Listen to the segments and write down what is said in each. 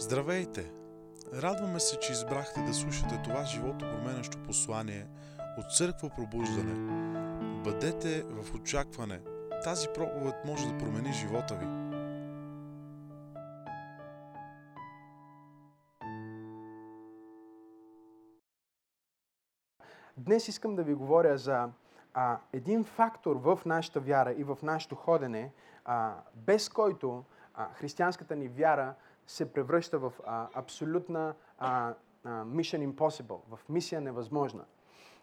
Здравейте! Радваме се, че избрахте да слушате това живото променящо послание от Църква Пробуждане. Бъдете в очакване. Тази проповед може да промени живота ви. Днес искам да ви говоря за а, един фактор в нашата вяра и в нашето ходене, а, без който а, християнската ни вяра се превръща в а, абсолютна а, а, mission impossible, в мисия невъзможна.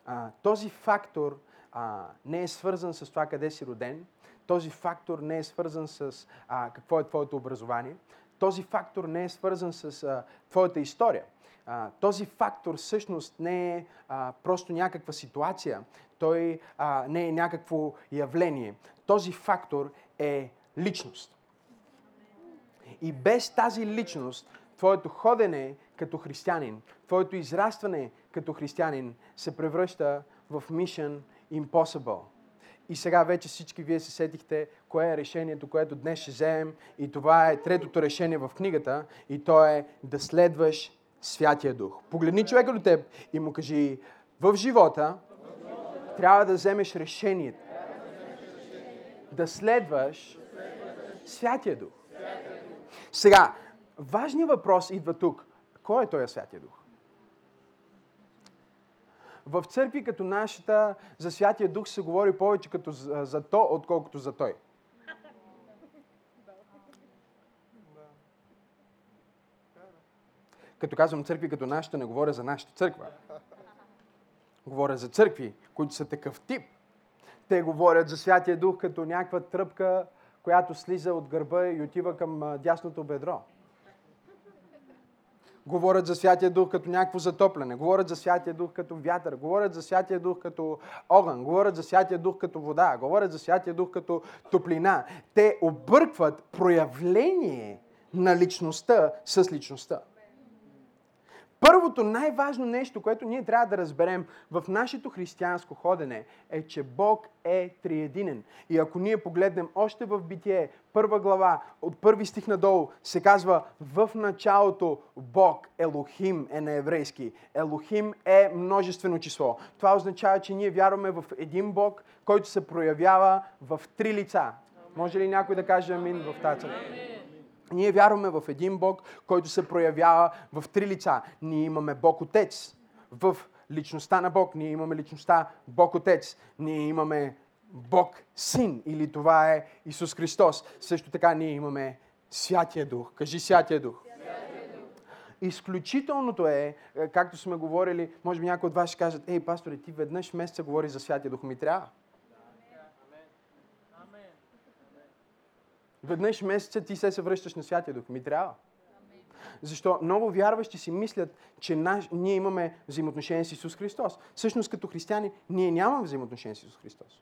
А, този фактор а, не е свързан с това къде си роден, този фактор не е свързан с а, какво е твоето образование, този фактор не е свързан с а, твоята история. А, този фактор всъщност не е а, просто някаква ситуация, той а, не е някакво явление. Този фактор е личност. И без тази личност, твоето ходене като християнин, твоето израстване като християнин се превръща в Mission Impossible. И сега вече всички вие се сетихте кое е решението, което днес ще вземем. И това е третото решение в книгата. И то е да следваш Святия Дух. Погледни човека до теб и му кажи, в живота трябва да вземеш решението да следваш Святия Дух. Сега, важният въпрос идва тук. Кой е този Святия Дух? В църкви като нашата за Святия Дух се говори повече като за, за то, отколкото за той. Като казвам църкви като нашата, не говоря за нашата църква. Говоря за църкви, които са такъв тип. Те говорят за Святия Дух като някаква тръпка, която слиза от гърба и отива към дясното бедро. Говорят за Святия Дух като някакво затопляне. Говорят за Святия Дух като вятър. Говорят за Святия Дух като огън. Говорят за Святия Дух като вода. Говорят за Святия Дух като топлина. Те объркват проявление на личността с личността. Първото най-важно нещо, което ние трябва да разберем в нашето християнско ходене е, че Бог е триединен. И ако ние погледнем още в Битие, първа глава, от първи стих надолу, се казва в началото Бог, Елохим е на еврейски. Елохим е множествено число. Това означава, че ние вярваме в един Бог, който се проявява в три лица. Може ли някой да каже амин в тази ние вярваме в един Бог, който се проявява в три лица. Ние имаме Бог Отец в личността на Бог. Ние имаме личността Бог Отец. Ние имаме Бог Син или това е Исус Христос. Също така ние имаме Святия Дух. Кажи Святия Дух. Изключителното е, е, както сме говорили, може би някои от вас ще кажат, ей, пасторе, ти веднъж месеца говори за Святия Дух. Ми трябва. Веднъж месеца ти се се връщаш на Святия Дух. Ми трябва. Защо много вярващи си мислят, че наш, ние имаме взаимоотношение с Исус Христос. Всъщност като християни ние нямаме взаимоотношение с Исус Христос.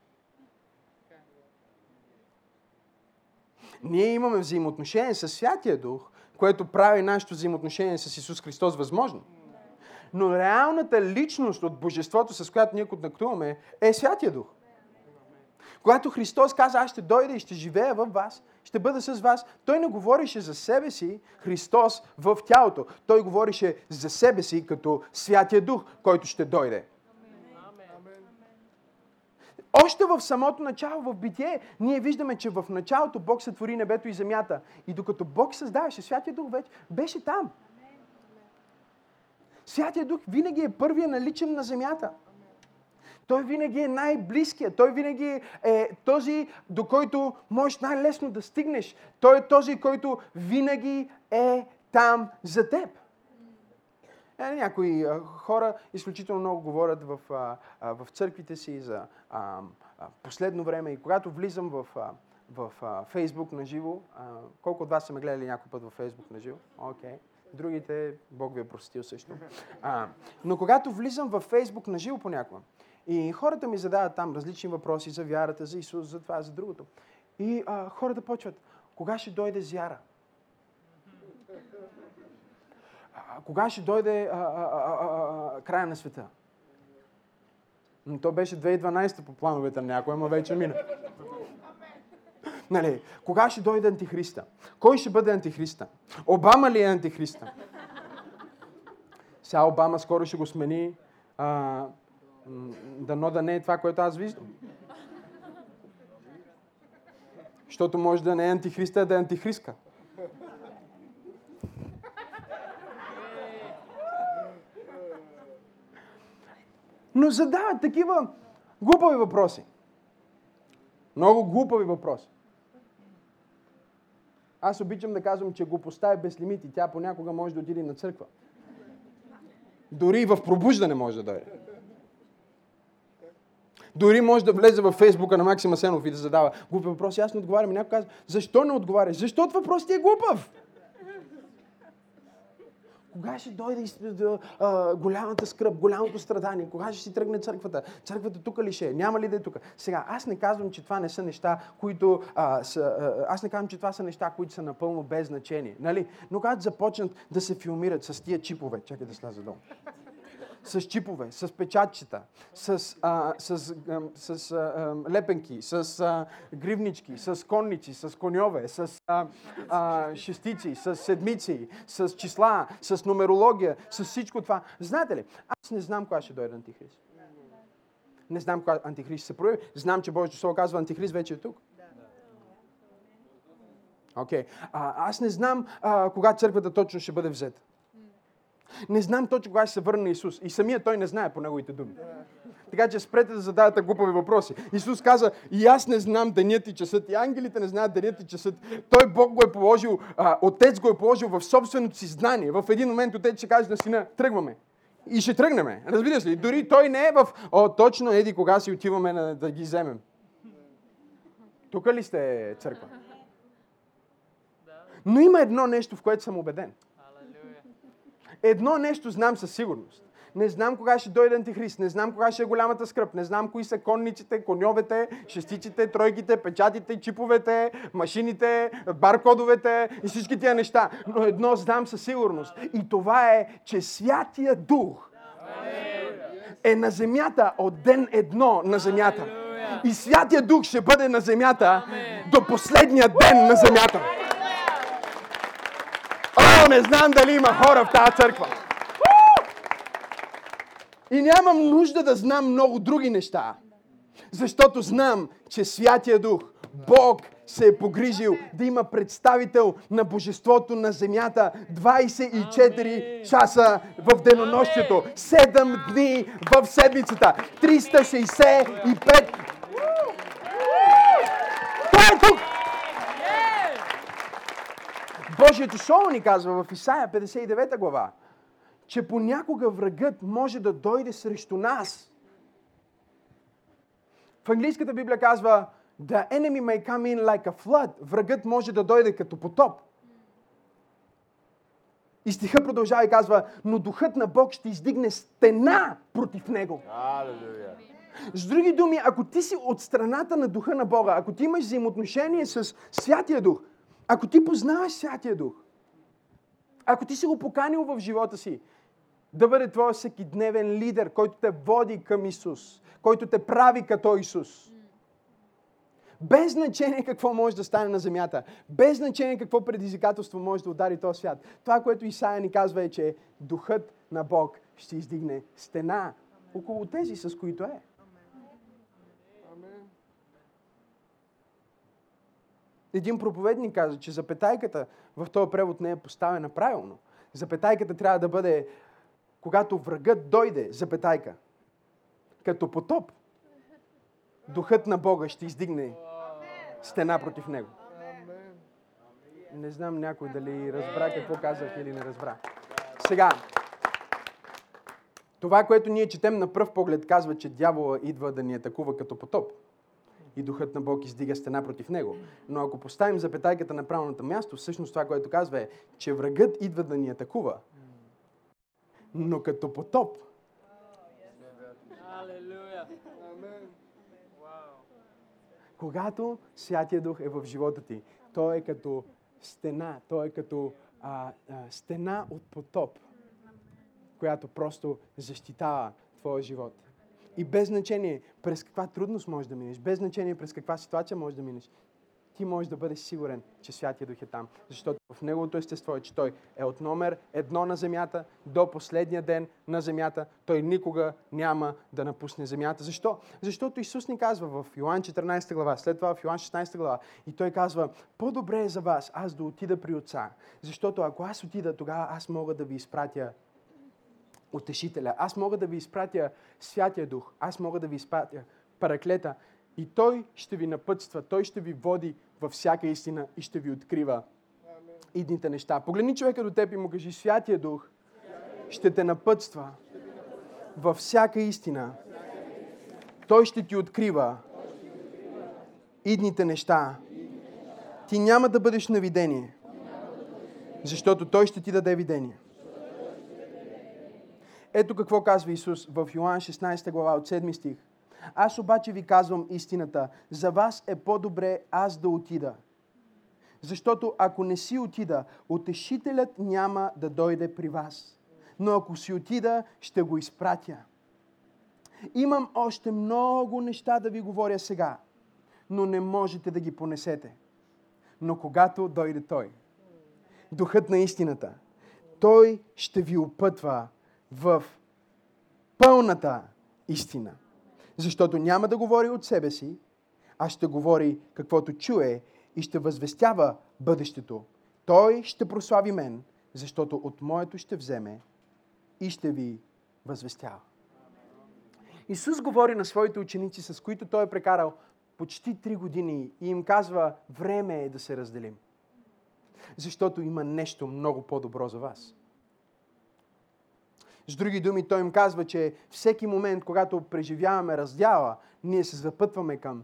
Ние имаме взаимоотношение с Святия Дух, което прави нашето взаимоотношение с Исус Христос възможно. Но реалната личност от Божеството, с която ние контактуваме, е Святия Дух. Когато Христос каза, аз ще дойда и ще живея в вас, ще бъда с вас, той не говорише за себе си, Христос, в тялото. Той говорише за себе си като Святия Дух, който ще дойде. Още в самото начало, в битие, ние виждаме, че в началото Бог сътвори небето и земята. И докато Бог създаваше, Святия Дух вече беше там. Святия Дух винаги е първия наличен на земята. Той винаги е най-близкият. Той винаги е този, до който можеш най-лесно да стигнеш. Той е този, който винаги е там за теб. Е, някои хора изключително много говорят в, в църквите си за а, последно време и когато влизам в, в а, Фейсбук на живо, колко от вас са ме гледали някой път в Фейсбук на живо? Окей. Okay. Другите, Бог ви е простил също. А, но когато влизам в Фейсбук на живо понякога, и хората ми задават там различни въпроси за вярата, за Исус, за това, за другото. И а, хората почват, кога ще дойде зяра? А, кога ще дойде а, а, а, а, края на света? Но то беше 2012 по плановете на някой, ама вече мина. Нали, кога ще дойде антихриста? Кой ще бъде антихриста? Обама ли е антихриста? Сега Обама скоро ще го смени. А, дано да не е това, което аз виждам. Защото може да не е антихриста, а да е антихриска. Но задават такива глупави въпроси. Много глупави въпроси. Аз обичам да казвам, че глупостта е без лимити. Тя понякога може да отиде на църква. Дори и в пробуждане може да дойде. Дори може да влезе във фейсбука на Максима Сенов и да задава глупи въпроси. Аз не отговарям. И някой казва, защо не отговаряш? Защото въпросът ти е глупав. Кога ще дойде а, голямата скръп, голямото страдание? Кога ще си тръгне църквата? Църквата тук ли ще е? Няма ли да е тук? Сега, аз не казвам, че това не са неща, които а, са, а, аз не казвам, че това са неща, които са напълно без значение. Нали? Но когато започнат да се филмират с тия чипове, чакай да сляза долу с чипове, с печатчета, с, а, с, а, с а, лепенки, с а, гривнички, с конници, с коньове, с а, а, шестици, с седмици, с числа, с нумерология, с всичко това. Знаете ли, аз не знам кога ще дойде Антихрист. Не знам кога Антихрист се прояви. Знам, че Божието Слово казва, Антихрист вече е тук. Окей. Okay. аз не знам а, кога църквата точно ще бъде взета. Не знам точно кога ще се върне Исус. И самия той не знае по неговите думи. Така че спрете да задавате глупави въпроси. Исус каза, и аз не знам денят и часът, и ангелите не знаят денят и часът. Той Бог го е положил, а, Отец го е положил в собственото си знание. В един момент Отец ще каже на сина, тръгваме. И ще тръгнеме. Разбираш ли? Дори той не е в, о, точно еди кога си отиваме на, да ги вземем. Тук ли сте църква? Но има едно нещо, в което съм убеден. Едно нещо знам със сигурност. Не знам кога ще дойде антихрист, не знам кога ще е голямата скръп, не знам кои са конниците, коньовете, шестиците, тройките, печатите, чиповете, машините, баркодовете и всички тия неща. Но едно знам със сигурност. И това е, че Святия Дух е на земята от ден едно на земята. И Святия Дух ще бъде на земята до последния ден на земята не знам дали има хора в тази църква. И нямам нужда да знам много други неща. Защото знам, че Святия Дух, Бог, се е погрижил да има представител на Божеството на земята 24 часа в денонощието, 7 дни в седмицата, 365. Той е тук! Божието Слово ни казва в Исаия 59 глава, че понякога врагът може да дойде срещу нас. В английската Библия казва The enemy may come in like a flood. Врагът може да дойде като потоп. И стиха продължава и казва, но духът на Бог ще издигне стена против него. Алелуя. С други думи, ако ти си от страната на духа на Бога, ако ти имаш взаимоотношение с Святия Дух, ако ти познаваш Святия Дух, ако ти си го поканил в живота си, да бъде твой всекидневен лидер, който те води към Исус, който те прави като Исус. Без значение какво може да стане на земята, без значение какво предизвикателство може да удари този свят. Това, което Исаия ни казва е, че Духът на Бог ще издигне стена около тези, с които е. Един проповедник каза, че запетайката в този превод не е поставена правилно. Запетайката трябва да бъде, когато врагът дойде, запетайка, като потоп, духът на Бога ще издигне стена против него. Не знам някой дали разбра какво казах или не разбра. Сега, това, което ние четем на пръв поглед, казва, че дявола идва да ни атакува като потоп и Духът на Бог издига стена против него. Но ако поставим запетайката на правилното място, всъщност това, което казва е, че врагът идва да ни атакува. Но като потоп. Когато Святия Дух е в живота ти, той е като стена, той е като а, а, стена от потоп, която просто защитава твоя живот. И без значение през каква трудност можеш да минеш, без значение през каква ситуация можеш да минеш, ти можеш да бъдеш сигурен, че Святия Дух е там. Защото в Неговото естество е, че Той е от номер едно на земята до последния ден на земята. Той никога няма да напусне земята. Защо? Защото Исус ни казва в Йоан 14 глава, след това в Йоан 16 глава, и Той казва, по-добре е за вас аз да отида при Отца. Защото ако аз отида, тогава аз мога да ви изпратя утешителя. Аз мога да ви изпратя Святия Дух. Аз мога да ви изпратя Параклета. И Той ще ви напътства. Той ще ви води във всяка истина и ще ви открива идните неща. Погледни човека до теб и му кажи, Святия Дух ще те напътства във всяка истина. Той ще ти открива идните неща. Ти няма да бъдеш на видение, защото Той ще ти даде видение. Ето какво казва Исус в Йоан 16 глава от 7 стих. Аз обаче ви казвам истината. За вас е по-добре аз да отида. Защото ако не си отида, утешителят няма да дойде при вас. Но ако си отида, ще го изпратя. Имам още много неща да ви говоря сега, но не можете да ги понесете. Но когато дойде Той, Духът на истината, Той ще ви опътва в пълната истина. Защото няма да говори от себе си, а ще говори каквото чуе и ще възвестява бъдещето. Той ще прослави мен, защото от моето ще вземе и ще ви възвестява. Исус говори на своите ученици, с които той е прекарал почти три години и им казва, време е да се разделим. Защото има нещо много по-добро за вас. С други думи, той им казва, че всеки момент, когато преживяваме раздяла, ние се запътваме към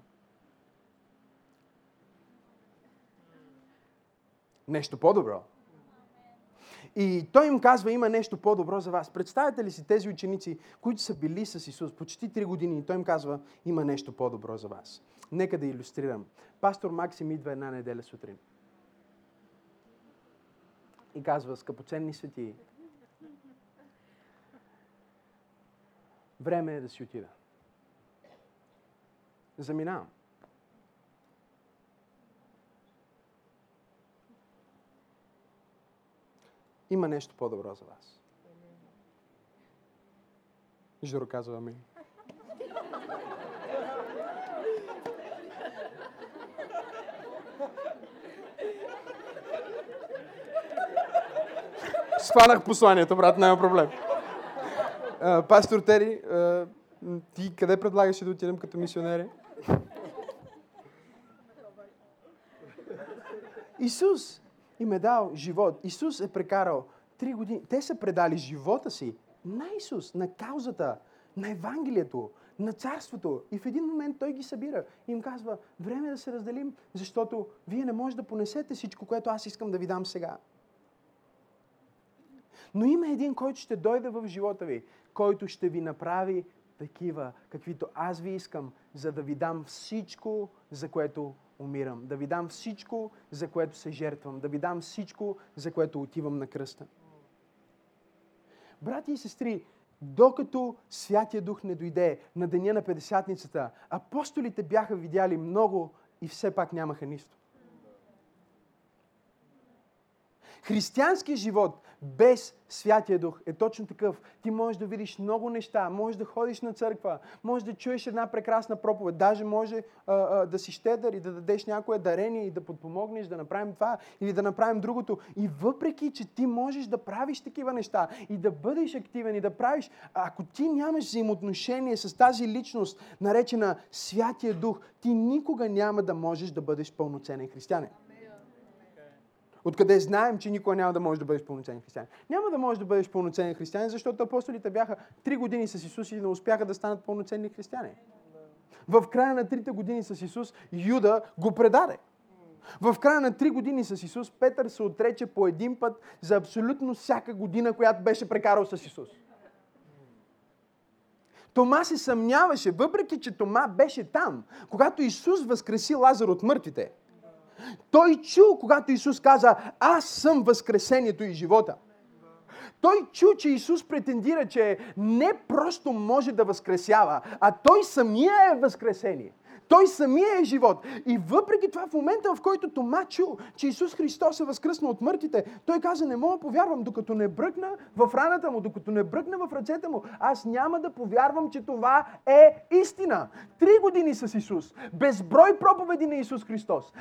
нещо по-добро. И той им казва, има нещо по-добро за вас. Представете ли си тези ученици, които са били с Исус почти 3 години и той им казва, има нещо по-добро за вас. Нека да иллюстрирам. Пастор Максим идва една неделя сутрин. И казва, скъпоценни свети, Време е да си отида. Заминавам. Има нещо по-добро за вас. Жоро казва амин. Сванах посланието, брат, няма проблем пастор Тери, ти къде предлагаш да отидем като мисионери? Исус им е дал живот. Исус е прекарал три години. Те са предали живота си на Исус, на каузата, на Евангелието, на царството. И в един момент той ги събира и им казва, време е да се разделим, защото вие не можете да понесете всичко, което аз искам да ви дам сега. Но има един, който ще дойде в живота ви, който ще ви направи такива, каквито аз ви искам, за да ви дам всичко, за което умирам. Да ви дам всичко, за което се жертвам. Да ви дам всичко, за което отивам на кръста. Брати и сестри, докато Святия Дух не дойде на деня на Педесятницата, апостолите бяха видяли много и все пак нямаха нищо. Християнският живот без Святия Дух е точно такъв. Ти можеш да видиш много неща, можеш да ходиш на църква, можеш да чуеш една прекрасна проповед, даже може а, а, да си щедър и да дадеш някое дарение и да подпомогнеш да направим това или да направим другото. И въпреки, че ти можеш да правиш такива неща и да бъдеш активен и да правиш, ако ти нямаш взаимоотношение с тази личност, наречена Святия Дух, ти никога няма да можеш да бъдеш пълноценен християнин. Откъде знаем, че никога няма да можеш да бъдеш пълноценен християнин. Няма да можеш да бъдеш пълноценен християнин, защото апостолите бяха три години с Исус и не успяха да станат пълноценни християни. В края на трите години с Исус Юда го предаде. В края на три години с Исус Петър се отрече по един път за абсолютно всяка година, която беше прекарал с Исус. Тома се съмняваше, въпреки че Тома беше там, когато Исус възкреси Лазар от мъртвите – той чу, когато Исус каза, аз съм възкресението и живота. Той чу, че Исус претендира, че не просто може да възкресява, а Той самия е възкресение. Той самия е живот. И въпреки това, в момента, в който Тома чу, че Исус Христос е възкръснал от мъртвите, той каза, не мога да повярвам, докато не бръкна в раната му, докато не бръкна в ръцете му. Аз няма да повярвам, че това е истина. Три години с Исус. Безброй проповеди на Исус Христос.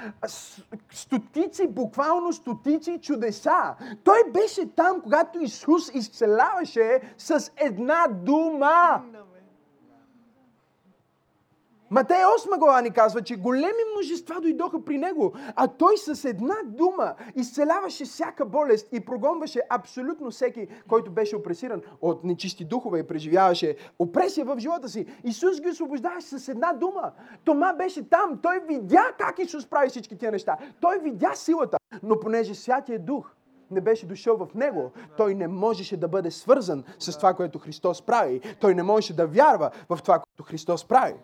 Стотици, буквално стотици чудеса. Той беше там, когато Исус изцеляваше с една дума. Матей 8 глава ни казва, че големи множества дойдоха при него, а той с една дума изцеляваше всяка болест и прогонваше абсолютно всеки, който беше опресиран от нечисти духове и преживяваше опресия в живота си. Исус ги освобождаваше с една дума. Тома беше там, той видя как Исус прави всички тези неща. Той видя силата, но понеже Святия Дух не беше дошъл в него, той не можеше да бъде свързан с това, което Христос прави. Той не можеше да вярва в това, което Христос прави.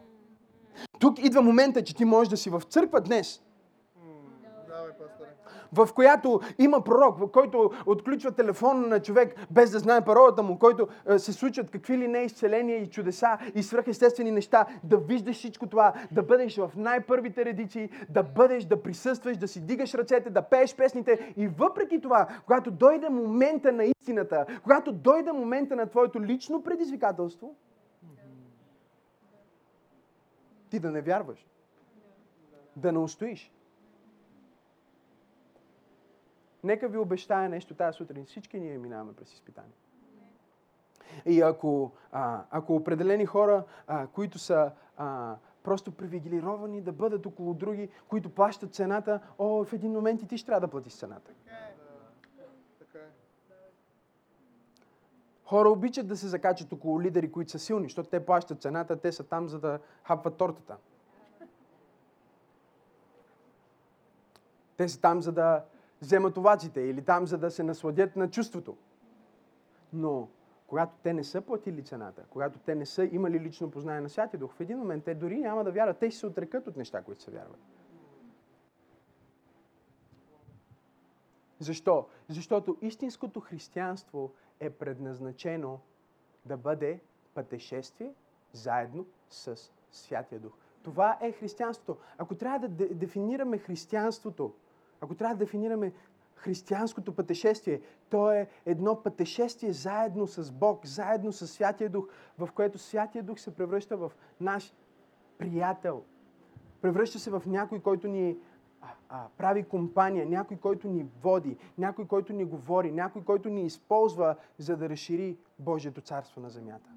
Тук идва момента, че ти можеш да си в църква днес, в която има пророк, в който отключва телефон на човек без да знае паролата му, който е, се случват какви ли не изцеления и чудеса и свръхестествени неща, да виждаш всичко това, да бъдеш в най-първите редици, да бъдеш, да присъстваш, да си дигаш ръцете, да пееш песните. И въпреки това, когато дойде момента на истината, когато дойде момента на твоето лично предизвикателство, ти да не вярваш. Да не устоиш. Нека ви обещая нещо тази сутрин. Всички ние минаваме през изпитание. И ако, а, ако определени хора, а, които са а, просто привилегировани да бъдат около други, които плащат цената, о, в един момент и ти ще трябва да платиш цената. Хора обичат да се закачат около лидери, които са силни, защото те плащат цената, те са там, за да хапват тортата. Те са там, за да вземат оваците или там, за да се насладят на чувството. Но когато те не са платили цената, когато те не са имали лично познание на Святия Дух, в един момент те дори няма да вярват. Те ще се отрекат от неща, които се вярват. Защо? Защото истинското християнство е предназначено да бъде пътешествие заедно с Святия Дух. Това е християнството. Ако трябва да дефинираме християнството, ако трябва да дефинираме християнското пътешествие, то е едно пътешествие заедно с Бог, заедно с Святия Дух, в което Святия Дух се превръща в наш приятел. Превръща се в някой, който ни а, прави компания, някой, който ни води, някой, който ни говори, някой, който ни използва, за да разшири Божието царство на земята.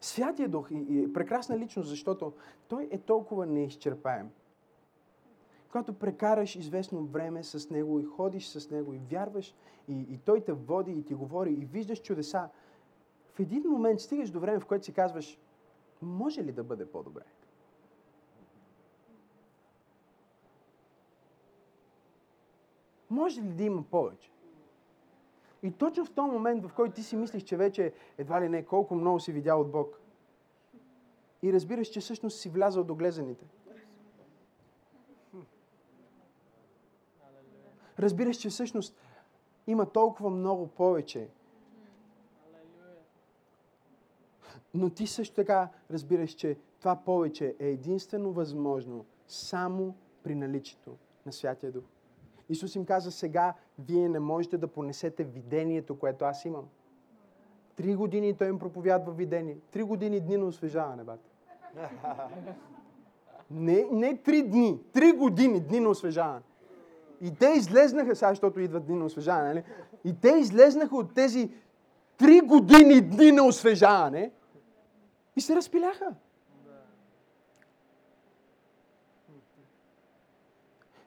Святия Дух е прекрасна личност, защото той е толкова неизчерпаем. Когато прекараш известно време с Него и ходиш с Него и вярваш, и, и Той те води и ти говори и виждаш чудеса, в един момент стигаш до време, в което си казваш, може ли да бъде по-добре? Може ли да има повече? И точно в този момент, в който ти си мислиш, че вече едва ли не колко много си видял от Бог, и разбираш, че всъщност си влязал до глезените. Разбираш, че всъщност има толкова много повече. Но ти също така разбираш, че това повече е единствено възможно само при наличието на Святия Дух. Исус им каза, сега вие не можете да понесете видението, което аз имам. Три години той им проповядва видение. Три години дни на освежаване, бат. Не, не три дни, три години дни на освежаване. И те излезнаха, сега, защото идват дни на освежаване, нали? И те излезнаха от тези три години дни на освежаване и се разпиляха.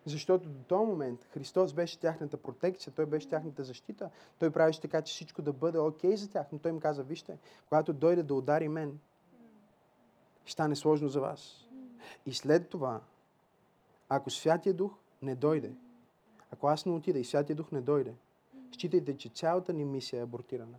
Защото до този момент Христос беше тяхната протекция, Той беше тяхната защита. Той правеше така, че всичко да бъде окей okay за тях. Но Той им каза, вижте, когато дойде да удари мен, ще стане сложно за вас. И след това, ако Святия Дух не дойде, ако аз не отида и Святия Дух не дойде, считайте, че цялата ни мисия е абортирана.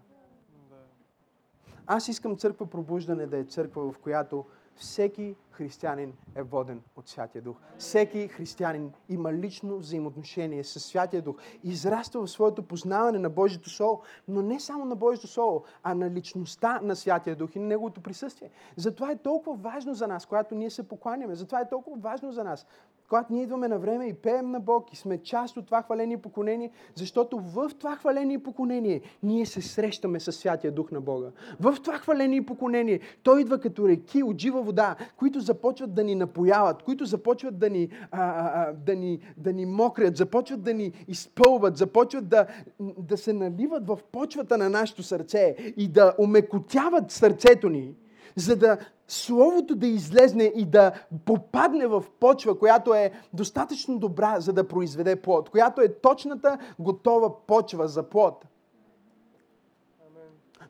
Аз искам църква пробуждане да е църква, в която Всеки християнин е воден от Святия Дух. Всеки християнин има лично взаимоотношение с Святия Дух. Израства в своето познаване на Божието Слово, но не само на Божието Слово, а на личността на Святия Дух и на Неговото присъствие. Затова е толкова важно за нас, когато ние се покланяме. Затова е толкова важно за нас когато ние идваме на време и пеем на Бог и сме част от това хваление и поклонение, защото в това хваление и поклонение ние се срещаме с Святия Дух на Бога. В това хваление и поклонение Той идва като реки от жива вода, които започват да ни напояват, които започват да ни, а, а, да ни, да ни мокрят, започват да ни изпълват, започват да, да се наливат в почвата на нашето сърце и да омекотяват сърцето ни за да Словото да излезне и да попадне в почва, която е достатъчно добра, за да произведе плод, която е точната, готова почва за плод.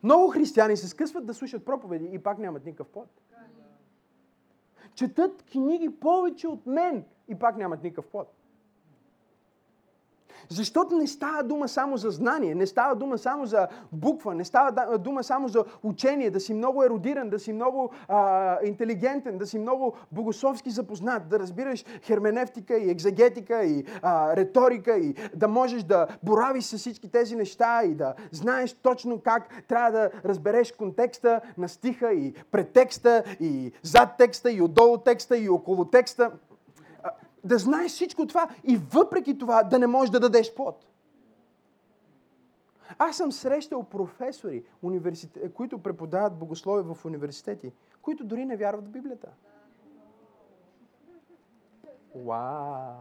Много християни се скъсват да слушат проповеди и пак нямат никакъв плод. Четат книги повече от мен и пак нямат никакъв плод. Защото не става дума само за знание, не става дума само за буква, не става дума само за учение, да си много еродиран, да си много а, интелигентен, да си много богословски запознат, да разбираш херменевтика и екзегетика и а, риторика и да можеш да боравиш с всички тези неща и да знаеш точно как трябва да разбереш контекста на стиха и претекста и зад текста и отдолу текста и около текста да знаеш всичко това и въпреки това да не можеш да дадеш плод. Аз съм срещал професори, които преподават богословие в университети, които дори не вярват в Библията. Вау!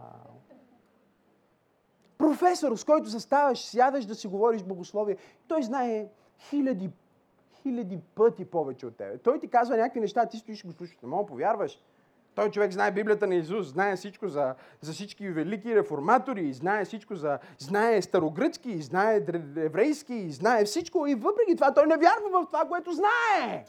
Професор, с който заставаш, сядаш да си говориш богословие, той знае хиляди, хиляди пъти повече от тебе. Той ти казва някакви неща, ти стоиш и го слушаш. Не мога повярваш. Той човек знае Библията на Исус, знае всичко за, за всички велики реформатори, знае всичко за, знае старогръцки, знае еврейски, знае всичко и въпреки това той не вярва в това, което знае.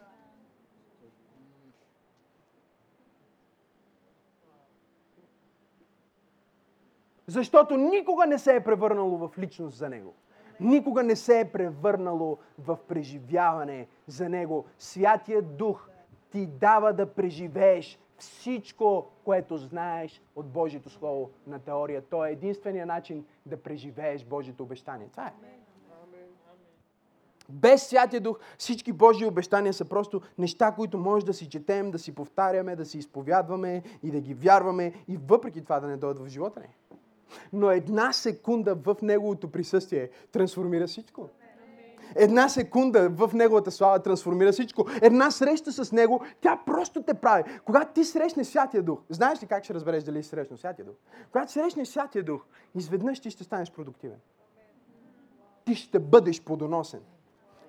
Защото никога не се е превърнало в личност за него. Никога не се е превърнало в преживяване за него. Святия Дух ти дава да преживееш всичко, което знаеш от Божието Слово на теория. То е единствения начин да преживееш Божието обещание. Това е. Без Святия Дух всички Божии обещания са просто неща, които може да си четем, да си повтаряме, да си изповядваме и да ги вярваме и въпреки това да не дойдат в живота ни. Но една секунда в Неговото присъствие трансформира всичко. Една секунда в Неговата слава трансформира всичко. Една среща с Него, тя просто те прави. Когато ти срещнеш Святия Дух, знаеш ли как ще разбереш дали си срещнал Святия Дух? Когато срещнеш Святия Дух, изведнъж ти ще станеш продуктивен. Ти ще бъдеш плодоносен.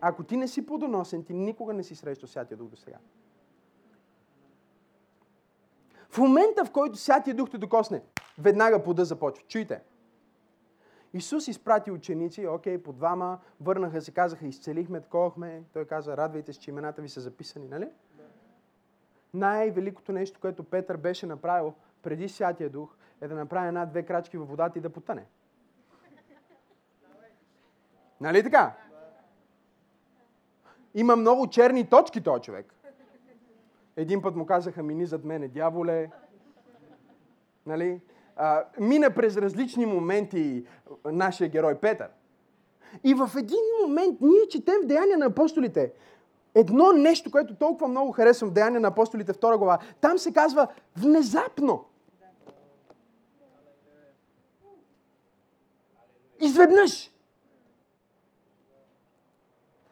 Ако ти не си плодоносен, ти никога не си срещал Святия Дух до сега. В момента, в който Святия Дух те докосне, веднага плода започва. Чуйте. Исус изпрати ученици, окей, по двама, върнаха се, казаха, изцелихме, таковахме. Той каза, радвайте се, че имената ви са записани, нали? Най-великото нещо, което Петър беше направил преди Святия Дух, е да направи една-две крачки във водата и да потъне. Нали така? Има много черни точки този човек. Един път му казаха, мини зад мене, дяволе. Нали? а, мина през различни моменти нашия герой Петър. И в един момент ние четем в Деяния на апостолите едно нещо, което толкова много харесвам в Деяния на апостолите, втора глава. Там се казва внезапно. Изведнъж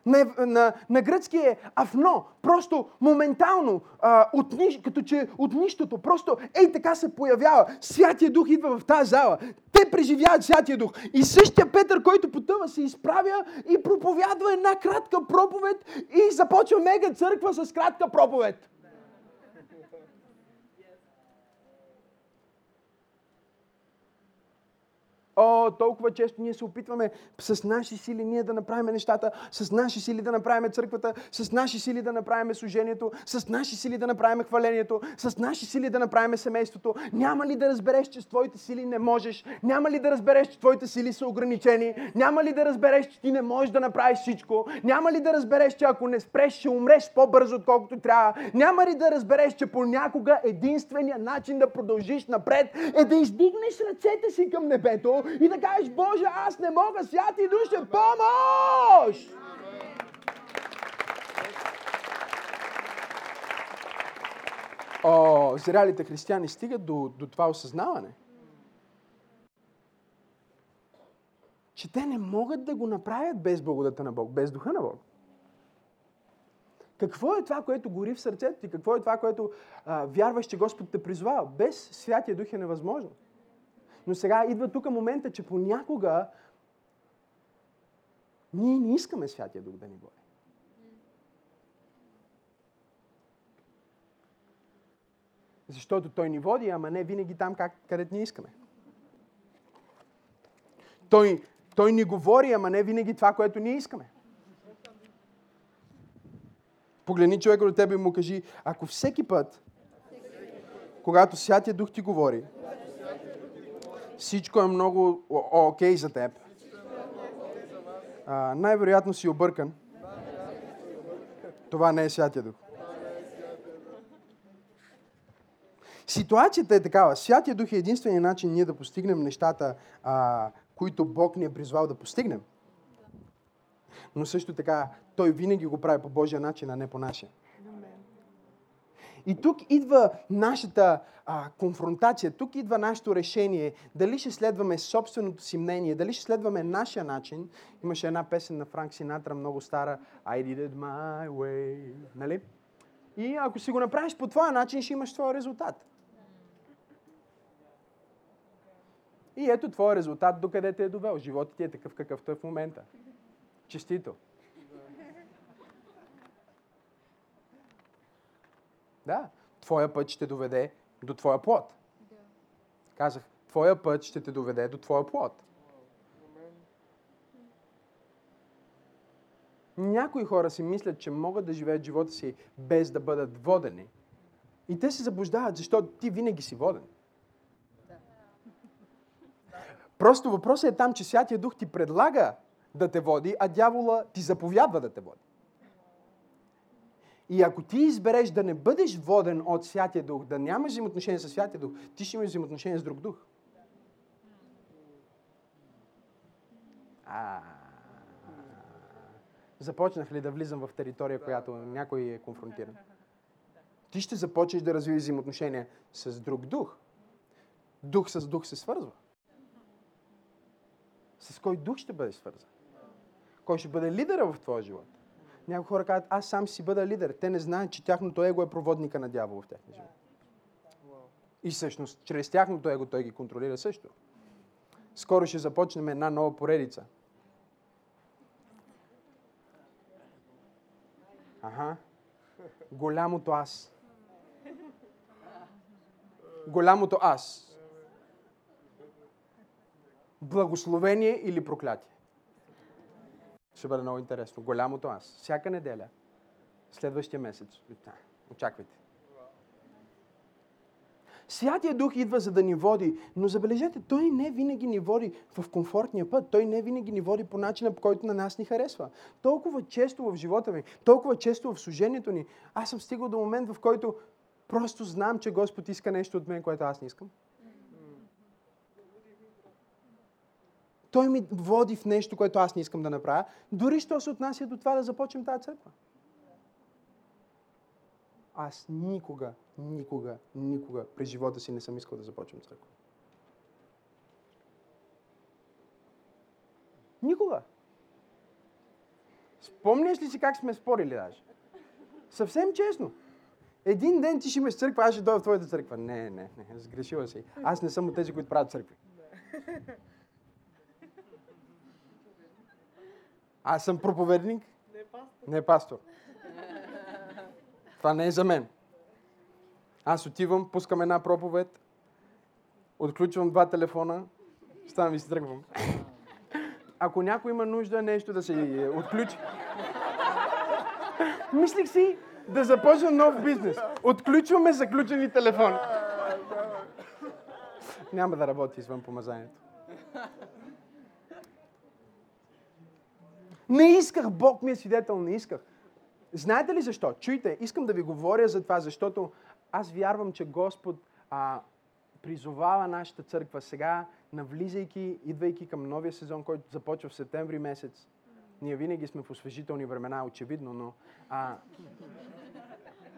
на, на, на гръцки е афно, просто моментално, а, от, ни, като че от нищото, просто ей така се появява. Святия Дух идва в тази зала. Те преживяват Святия Дух. И същия Петър, който потъва, се изправя и проповядва една кратка проповед и започва мега църква с кратка проповед. О, толкова често ние се опитваме с наши сили ние да направим нещата, с наши сили да направим църквата, с наши сили да направим служението, с наши сили да направим хвалението, с наши сили да направим семейството. Няма ли да разбереш, че с твоите сили не можеш? Няма ли да разбереш, че твоите сили са ограничени? Няма ли да разбереш, че ти не можеш да направиш всичко? Няма ли да разбереш, че ако не спреш, ще умреш по-бързо, отколкото трябва? Няма ли да разбереш, че понякога единственият начин да продължиш напред е да издигнеш ръцете си към небето и да кажеш, Боже, аз не мога, свят и душе, помощ! О, зрялите християни стигат до, до това осъзнаване. Че те не могат да го направят без благодата на Бог, без духа на Бог. Какво е това, което гори в сърцето ти? Какво е това, което а, вярваш, че Господ те призвава? Без Святия Дух е невъзможно. Но сега идва тук момента, че понякога ние не искаме Святия Дух да ни гори. Защото Той ни води, ама не винаги там, как, където ние искаме. Той, той ни говори, ама не винаги това, което ние искаме. Погледни човека до тебе и му кажи, ако всеки път, когато Святия Дух ти говори, всичко е много окей okay за теб, а, най-вероятно си объркан, това не е Святия Дух. Ситуацията е такава. Святия Дух е единствения начин ние да постигнем нещата, а, които Бог ни е призвал да постигнем. Но също така, Той винаги го прави по Божия начин, а не по нашия. И тук идва нашата а, конфронтация, тук идва нашето решение, дали ще следваме собственото си мнение, дали ще следваме нашия начин. Имаше една песен на Франк Синатра, много стара, I did it my way, нали? И ако си го направиш по твоя начин, ще имаш твоя резултат. И ето твой резултат, докъде те е довел. Животът ти е такъв какъвто е в момента. Честито. Да, твоя път ще доведе до твоя плод. Казах, твоя път ще те доведе до твоя плод. Някои хора си мислят, че могат да живеят живота си без да бъдат водени. И те се заблуждават, защото ти винаги си воден. Просто въпросът е там, че Святия Дух ти предлага да те води, а дявола ти заповядва да те води. И ако ти избереш да не бъдеш воден от Святия Дух, да нямаш взаимоотношение с Святия Дух, ти ще имаш взаимоотношение с друг дух. А, започнах ли да влизам в територия, която някой е конфронтиран? Ти ще започнеш да развиваш взаимоотношения с друг дух. Дух с дух се свързва. С кой дух ще бъде свързан? Кой ще бъде лидера в твоя живот? Някои хора казват, аз сам си бъда лидер. Те не знаят, че тяхното его е проводника на дявола в техния живот. И всъщност, чрез тяхното его той ги контролира също. Скоро ще започнем една нова поредица. Ага. Голямото аз. Голямото аз. Благословение или проклятие? Ще бъде много интересно. Голямото аз. Всяка неделя, следващия месец. Очаквайте. Святия Дух идва за да ни води, но забележете, Той не винаги ни води в комфортния път. Той не винаги ни води по начина, по който на нас ни харесва. Толкова често в живота ми, толкова често в служението ни, аз съм стигал до момент, в който просто знам, че Господ иска нещо от мен, което аз не искам. Той ми води в нещо, което аз не искам да направя, дори що се отнася до това да започнем тази църква. Аз никога, никога, никога през живота си не съм искал да започнем църква. Никога. Спомняш ли си как сме спорили даже? Съвсем честно. Един ден ти ще имаш църква, аз ще дойда в твоята църква. Не, не, не, сгрешила си. Аз не съм от тези, които правят църкви. Аз съм проповедник. Не пастор. Не пастор. Това не е за мен. Аз отивам, пускам една проповед, отключвам два телефона Ставам и си тръгвам. Ако някой има нужда нещо да се отключи. Мислих си да започна нов бизнес. Отключваме заключени телефон. Няма да работи извън помазанието. Не исках, Бог ми е свидетел, не исках. Знаете ли защо? Чуйте, искам да ви говоря за това, защото аз вярвам, че Господ а, призовава нашата църква сега, навлизайки, идвайки към новия сезон, който започва в септември месец. Ние винаги сме в освежителни времена, очевидно, но а,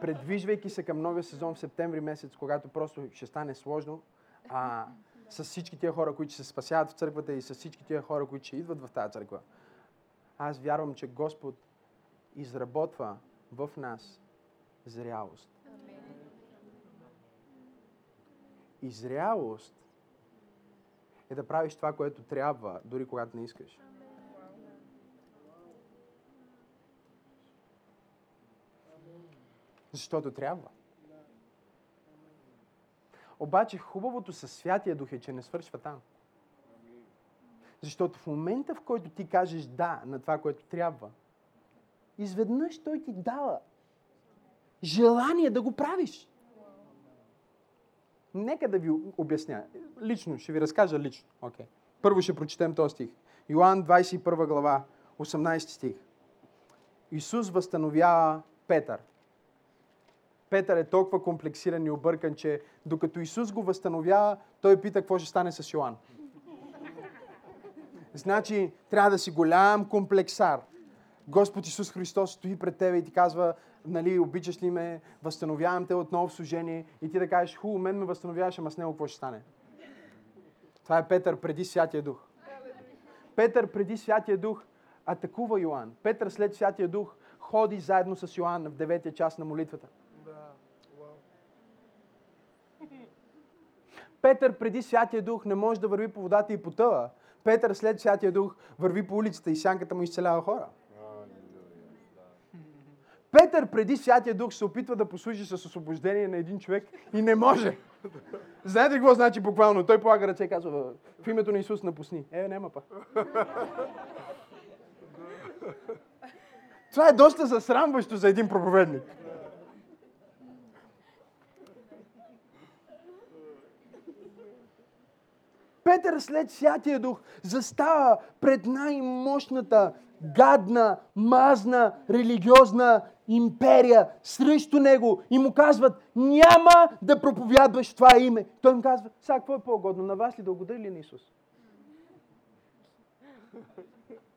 предвижвайки се към новия сезон в септември месец, когато просто ще стане сложно, а, с всички тия хора, които се спасяват в църквата и с всички тия хора, които ще идват в тази църква, аз вярвам, че Господ изработва в нас зрялост. И зрялост е да правиш това, което трябва, дори когато не искаш. Защото трябва. Обаче хубавото със Святия Дух е, че не свършва там. Защото в момента, в който ти кажеш да на това, което трябва, изведнъж той ти дава желание да го правиш. Нека да ви обясня. Лично, ще ви разкажа лично. Okay. Първо ще прочетем този стих. Йоан 21 глава, 18 стих. Исус възстановява Петър. Петър е толкова комплексиран и объркан, че докато Исус го възстановява, той пита какво ще стане с Йоан. Значи, трябва да си голям комплексар. Господ Исус Христос стои пред тебе и ти казва, нали, обичаш ли ме, възстановявам те отново в служение и ти да кажеш, хубаво, мен ме възстановяваш, ама с него какво ще стане? Това е Петър преди Святия Дух. Петър преди Святия Дух атакува Йоанн. Петър след Святия Дух ходи заедно с Йоанн в деветия час на молитвата. Петър преди Святия Дух не може да върви по водата и потъва. Петър след Святия Дух върви по улицата и сянката му изцелява хора. Петър преди Святия Дух се опитва да послужи с освобождение на един човек и не може. Знаете какво значи буквално? Той полага ръце и казва, в името на Исус напусни. Е, няма па. Това е доста засрамващо за един проповедник. Петър след Святия Дух застава пред най-мощната, гадна, мазна, религиозна империя срещу него и му казват, няма да проповядваш това име. Той им казва, сега какво е по-угодно, на вас ли да угодя или на Исус?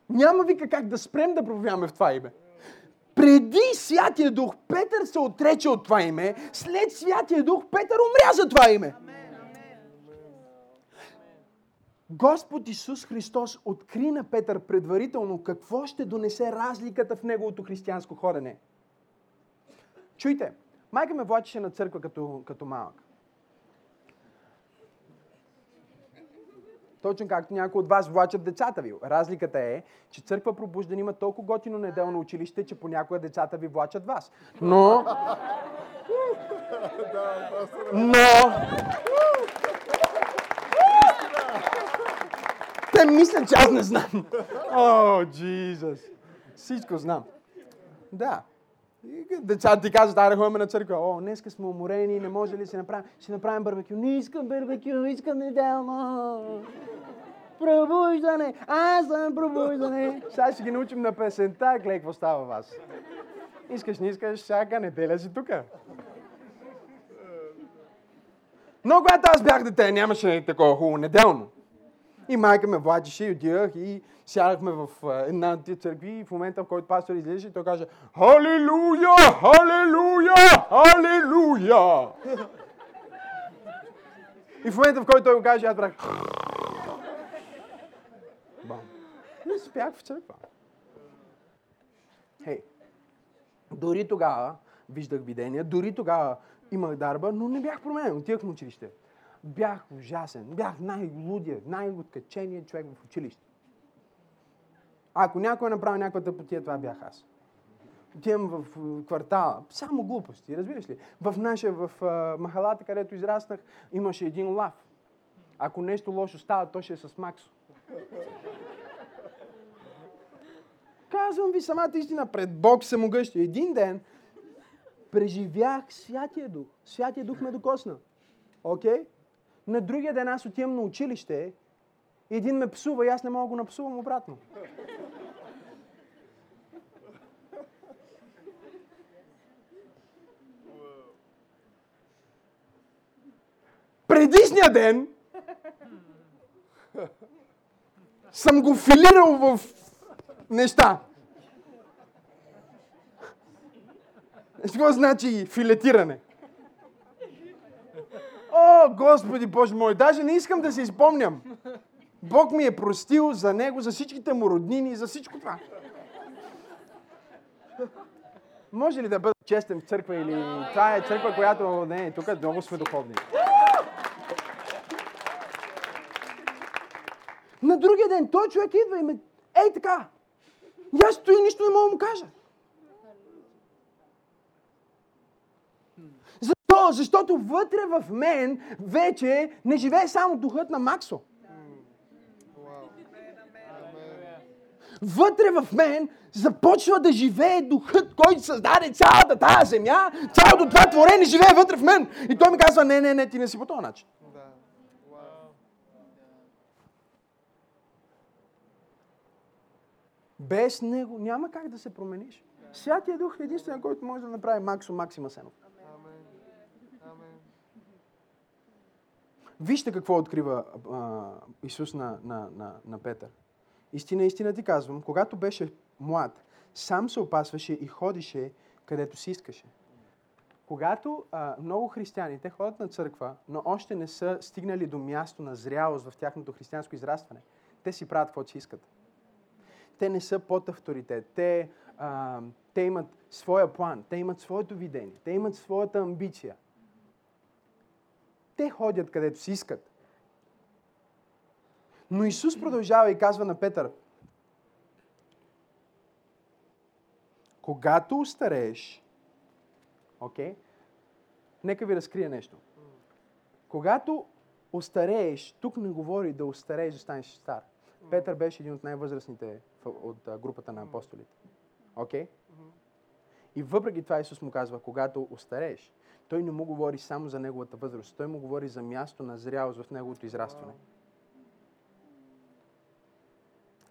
Няма вика как да спрем да проповядваме в това име. Преди Святия Дух Петър се отрече от това име, след Святия Дух Петър умря за това име. Господ Исус Христос откри на Петър предварително какво ще донесе разликата в неговото християнско ходене. Чуйте, майка ме влачеше на църква като, като малък. Точно както някои от вас влачат децата ви. Разликата е, че църква пробуждане има толкова готино неделно училище, че понякога децата ви влачат вас. Но... Но... Те мислят, че аз не знам. О, Джизус. Всичко знам. Да. Децата ти казват, аре, ходим на църква. О, днеска сме уморени, не може ли си направим? Ще направим барбекю. Не искам барбекю, искам неделно. Пробуждане. Аз съм пробуждане. Сега ще ги научим на песента. Гледай, какво става вас. Искаш, не искаш, всяка неделя си тука. Но когато аз бях дете, нямаше такова хубаво неделно. И майка ме влачеше и отидах и сядахме в една от тия църкви и в момента, в който пастор излизаше, той каже Халилуя! Халилуя! Халилуя! И в момента, в който той го каже, аз брах. Бам. Не спях в църква. Хей, дори тогава виждах видения, дори тогава имах дарба, но не бях променен. Отивах в училище бях ужасен. Бях най-лудия, най-откаченият човек в училище. Ако някой направи някаква тъпотия, това бях аз. Отивам в квартала. Само глупости, разбираш ли? В наша, в махалата, където израснах, имаше един лав. Ако нещо лошо става, то ще е с Максо. Казвам ви самата истина, пред Бог се могъщи. Един ден преживях Святия Дух. Святия Дух ме докосна. Окей? Okay? На другия ден аз отивам на училище един ме псува и аз не мога да го напсувам обратно. Предишния ден съм го филирал в неща. Какво значи филетиране? О, Господи Боже мой, даже не искам да се изпомням. Бог ми е простил за него, за всичките му роднини, за всичко това. Може ли да бъда честен в църква или това е църква, която не, тук много сме духовни. На другия ден той човек идва и ме... Ей така! И аз стои нищо не мога да му кажа. Защо? Защото вътре в мен вече не живее само духът на Максо. Вътре в мен започва да живее духът, който създаде цялата тази земя, цялото това творение живее вътре в мен. И той ми казва, не, не, не, ти не си по този начин. Без него няма как да се промениш. Святия Дух е единствен, който може да направи Максо Максима Сенов. Вижте какво открива а, Исус на, на, на, на Петър. Истина, истина ти казвам, когато беше млад, сам се опасваше и ходише където си искаше. Когато а, много християни, те ходят на църква, но още не са стигнали до място на зрялост в тяхното християнско израстване, те си правят каквото си искат те не са под авторитет. Те, а, те имат своя план, те имат своето видение, те имат своята амбиция. Те ходят където си искат. Но Исус продължава и казва на Петър, когато устарееш, окей, okay, нека ви разкрия нещо. Когато устарееш, тук не говори да устарееш, да станеш стар. Петър беше един от най-възрастните от групата на апостолите. Окей? Okay? И въпреки това Исус му казва, когато устарееш, той не му говори само за неговата възраст, той му говори за място на зрялост в неговото израстване.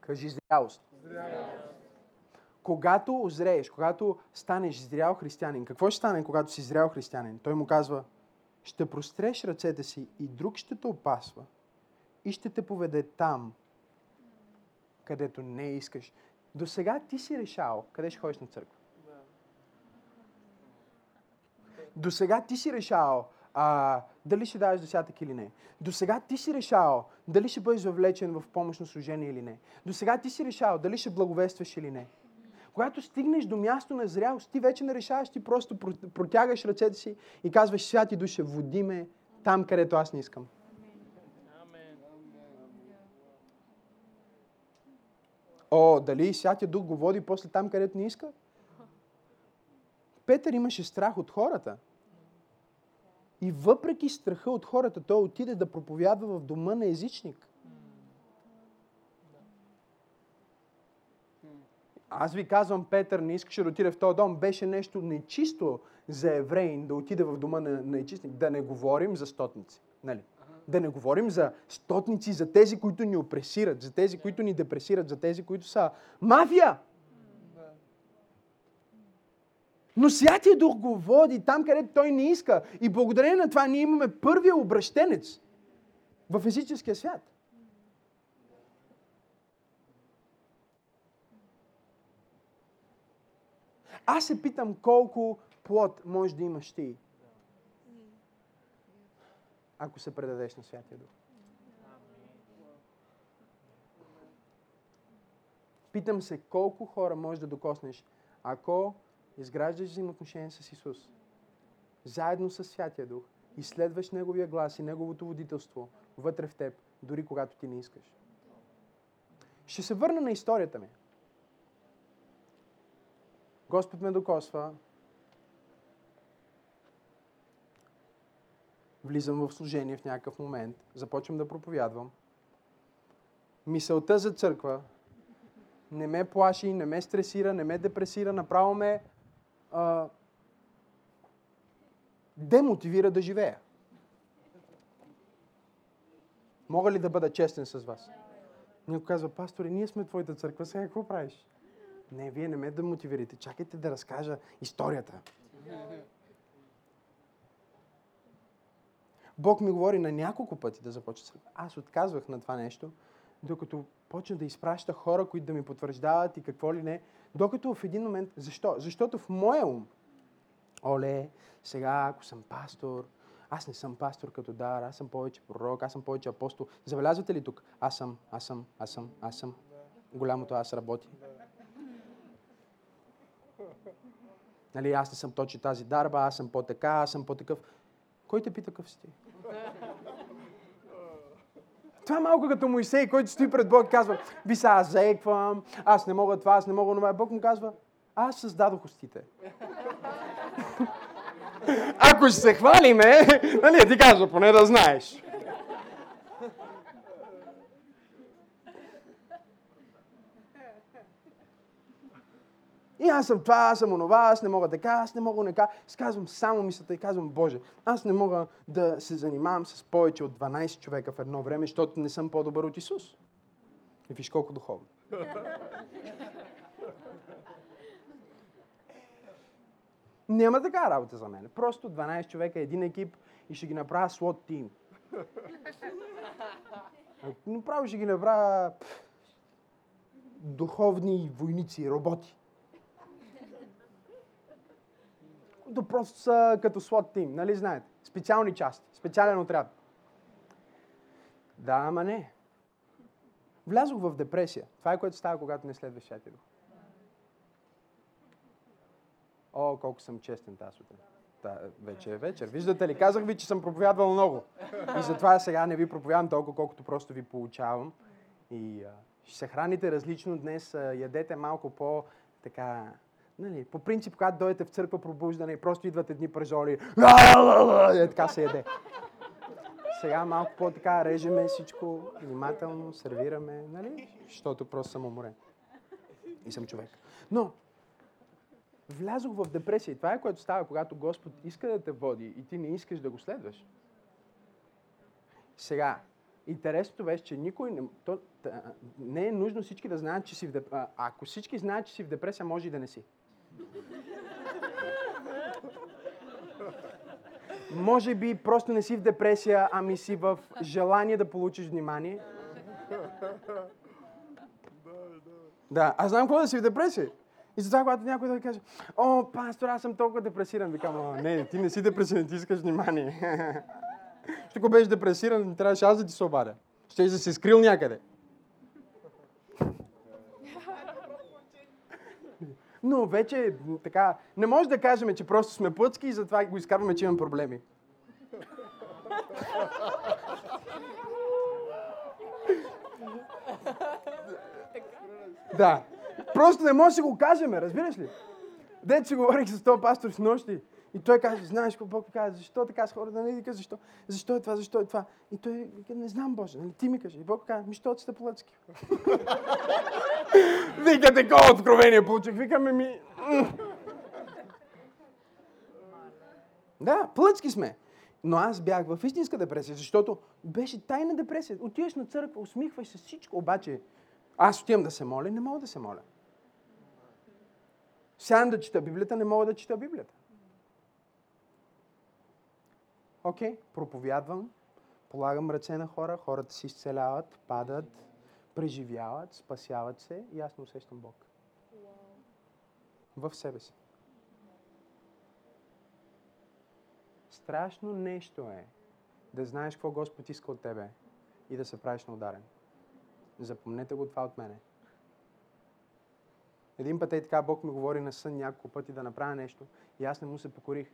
Кажи зрялост. зрялост. Когато озрееш, когато станеш зрял християнин, какво ще стане, когато си зрял християнин? Той му казва, ще простреш ръцете си и друг ще те опасва и ще те поведе там, където не искаш. До сега ти си решал къде ще ходиш на църква. До сега ти си решал а, дали ще даваш десятък или не. До сега ти си решал дали ще бъдеш въвлечен в помощно служение или не. До сега ти си решал дали ще благовестваш или не. Когато стигнеш до място на зрялост, ти вече не решаваш, ти просто протягаш ръцете си и казваш, святи душе, води ме там, където аз не искам. О, дали Святия Дух го води после там, където не иска? Петър имаше страх от хората. И въпреки страха от хората, той отиде да проповядва в дома на езичник. Аз ви казвам, Петър не искаше да отиде в този дом. Беше нещо нечисто за евреин да отиде в дома на, на езичник. Да не говорим за стотници. Нали? Да не говорим за стотници, за тези, които ни опресират, за тези, които ни депресират, за тези, които са мафия. Но Святия Дух го води там, където той не иска. И благодарение на това ние имаме първия обращенец в физическия свят. Аз се питам колко плод може да имаш ти ако се предадеш на Святия Дух. Питам се колко хора можеш да докоснеш, ако изграждаш взаимоотношения с Исус, заедно с Святия Дух, и следваш Неговия глас и Неговото водителство вътре в теб, дори когато ти не искаш. Ще се върна на историята ми. Господ ме докосва, влизам в служение в някакъв момент, започвам да проповядвам. Мисълта за църква не ме плаши, не ме стресира, не ме депресира, направо ме а, демотивира да живея. Мога ли да бъда честен с вас? Някой казва, пасторе, ние сме твоята църква, сега какво правиш? Не, вие не ме да мотивирате. Чакайте да разкажа историята. Бог ми говори на няколко пъти да започна църква. Аз отказвах на това нещо, докато почна да изпраща хора, които да ми потвърждават и какво ли не. Докато в един момент... Защо? Защото в моя ум, оле, сега ако съм пастор, аз не съм пастор като дар, аз съм повече пророк, аз съм повече апостол. Забелязвате ли тук? Аз съм, аз съм, аз съм, аз съм. Голямото аз работи. Нали, аз не съм точи тази дарба, аз съм по-така, аз съм по-такъв. Кой те пита какъв си ти? Това е малко като Моисей, който стои пред Бог и казва, ви са, аз заеквам, аз не мога това, аз не мога това. Бог му казва, аз създадох устите. Ако ще се хвалиме, нали, ти казва, поне да знаеш. И аз съм това, аз съм онова, аз не мога така, аз не мога нека. Сказвам само мисълта и казвам, Боже, аз не мога да се занимавам с повече от 12 човека в едно време, защото не съм по-добър от Исус. И виж колко духовно. Няма така работа за мен. Просто 12 човека, един екип и ще ги направя слот тим. Направо ще ги направя духовни войници, роботи. Които просто са като слот тим, нали знаете? Специални части, специален отряд. Да, ама не. Влязох в депресия. Това е което става, когато не следваш Дух. О, колко съм честен тази сутрин. Та, вече е вечер. Виждате ли, казах ви, че съм проповядвал много. И затова сега не ви проповядвам толкова, колкото просто ви получавам. И а, ще се храните различно днес, а, ядете малко по така Нали, по принцип, когато дойдете в църква пробуждане и просто идват едни прежоли, е така се яде. Сега малко по-така режеме всичко, внимателно, сервираме, нали? Защото просто съм уморен. И съм човек. Но, влязох в депресия. И това е което става, когато Господ иска да те води и ти не искаш да го следваш. Сега, интересното беше, че никой не, то, не е нужно всички да знаят, че си в депресия. Ако всички знаят, че си в депресия, може и да не си. Може би просто не си в депресия, ами си в желание да получиш внимание. Да, аз знам какво да си в депресия. И затова, когато някой да каже, о, пастор, аз съм толкова депресиран, викам, не, ти не си депресиран, ти искаш внимание. Ще го беше депресиран, трябваше аз да ти се обадя. Ще да се скрил някъде. Но вече така, не може да кажем, че просто сме плъцки и затова го изкарваме, че имам проблеми. да. Просто не може да го кажем, разбираш ли? Дете си говорих с този пастор с нощи. И той каже, знаеш какво Бог каза, защо така с хората, нали? Вика, защо? Защо е това, защо е това? И той вика, не знам Боже, нали? ти ми кажи. И Бог каза, ми, що сте плъцки? Вика, такова откровение получих. Викаме ми... да, плъцки сме. Но аз бях в истинска депресия, защото беше тайна депресия. Отиваш на църква, усмихваш се всичко, обаче аз отивам да се моля, не мога да се моля. Сядам да чета Библията, не мога да чета Библията. Окей, okay, проповядвам, полагам ръце на хора, хората се изцеляват, падат, преживяват, спасяват се и аз не усещам Бог. В себе си. Страшно нещо е да знаеш какво Господ иска от тебе и да се правиш на ударен. Запомнете го това от мене. Един път е така, Бог ми говори на сън няколко пъти да направя нещо и аз не му се покорих.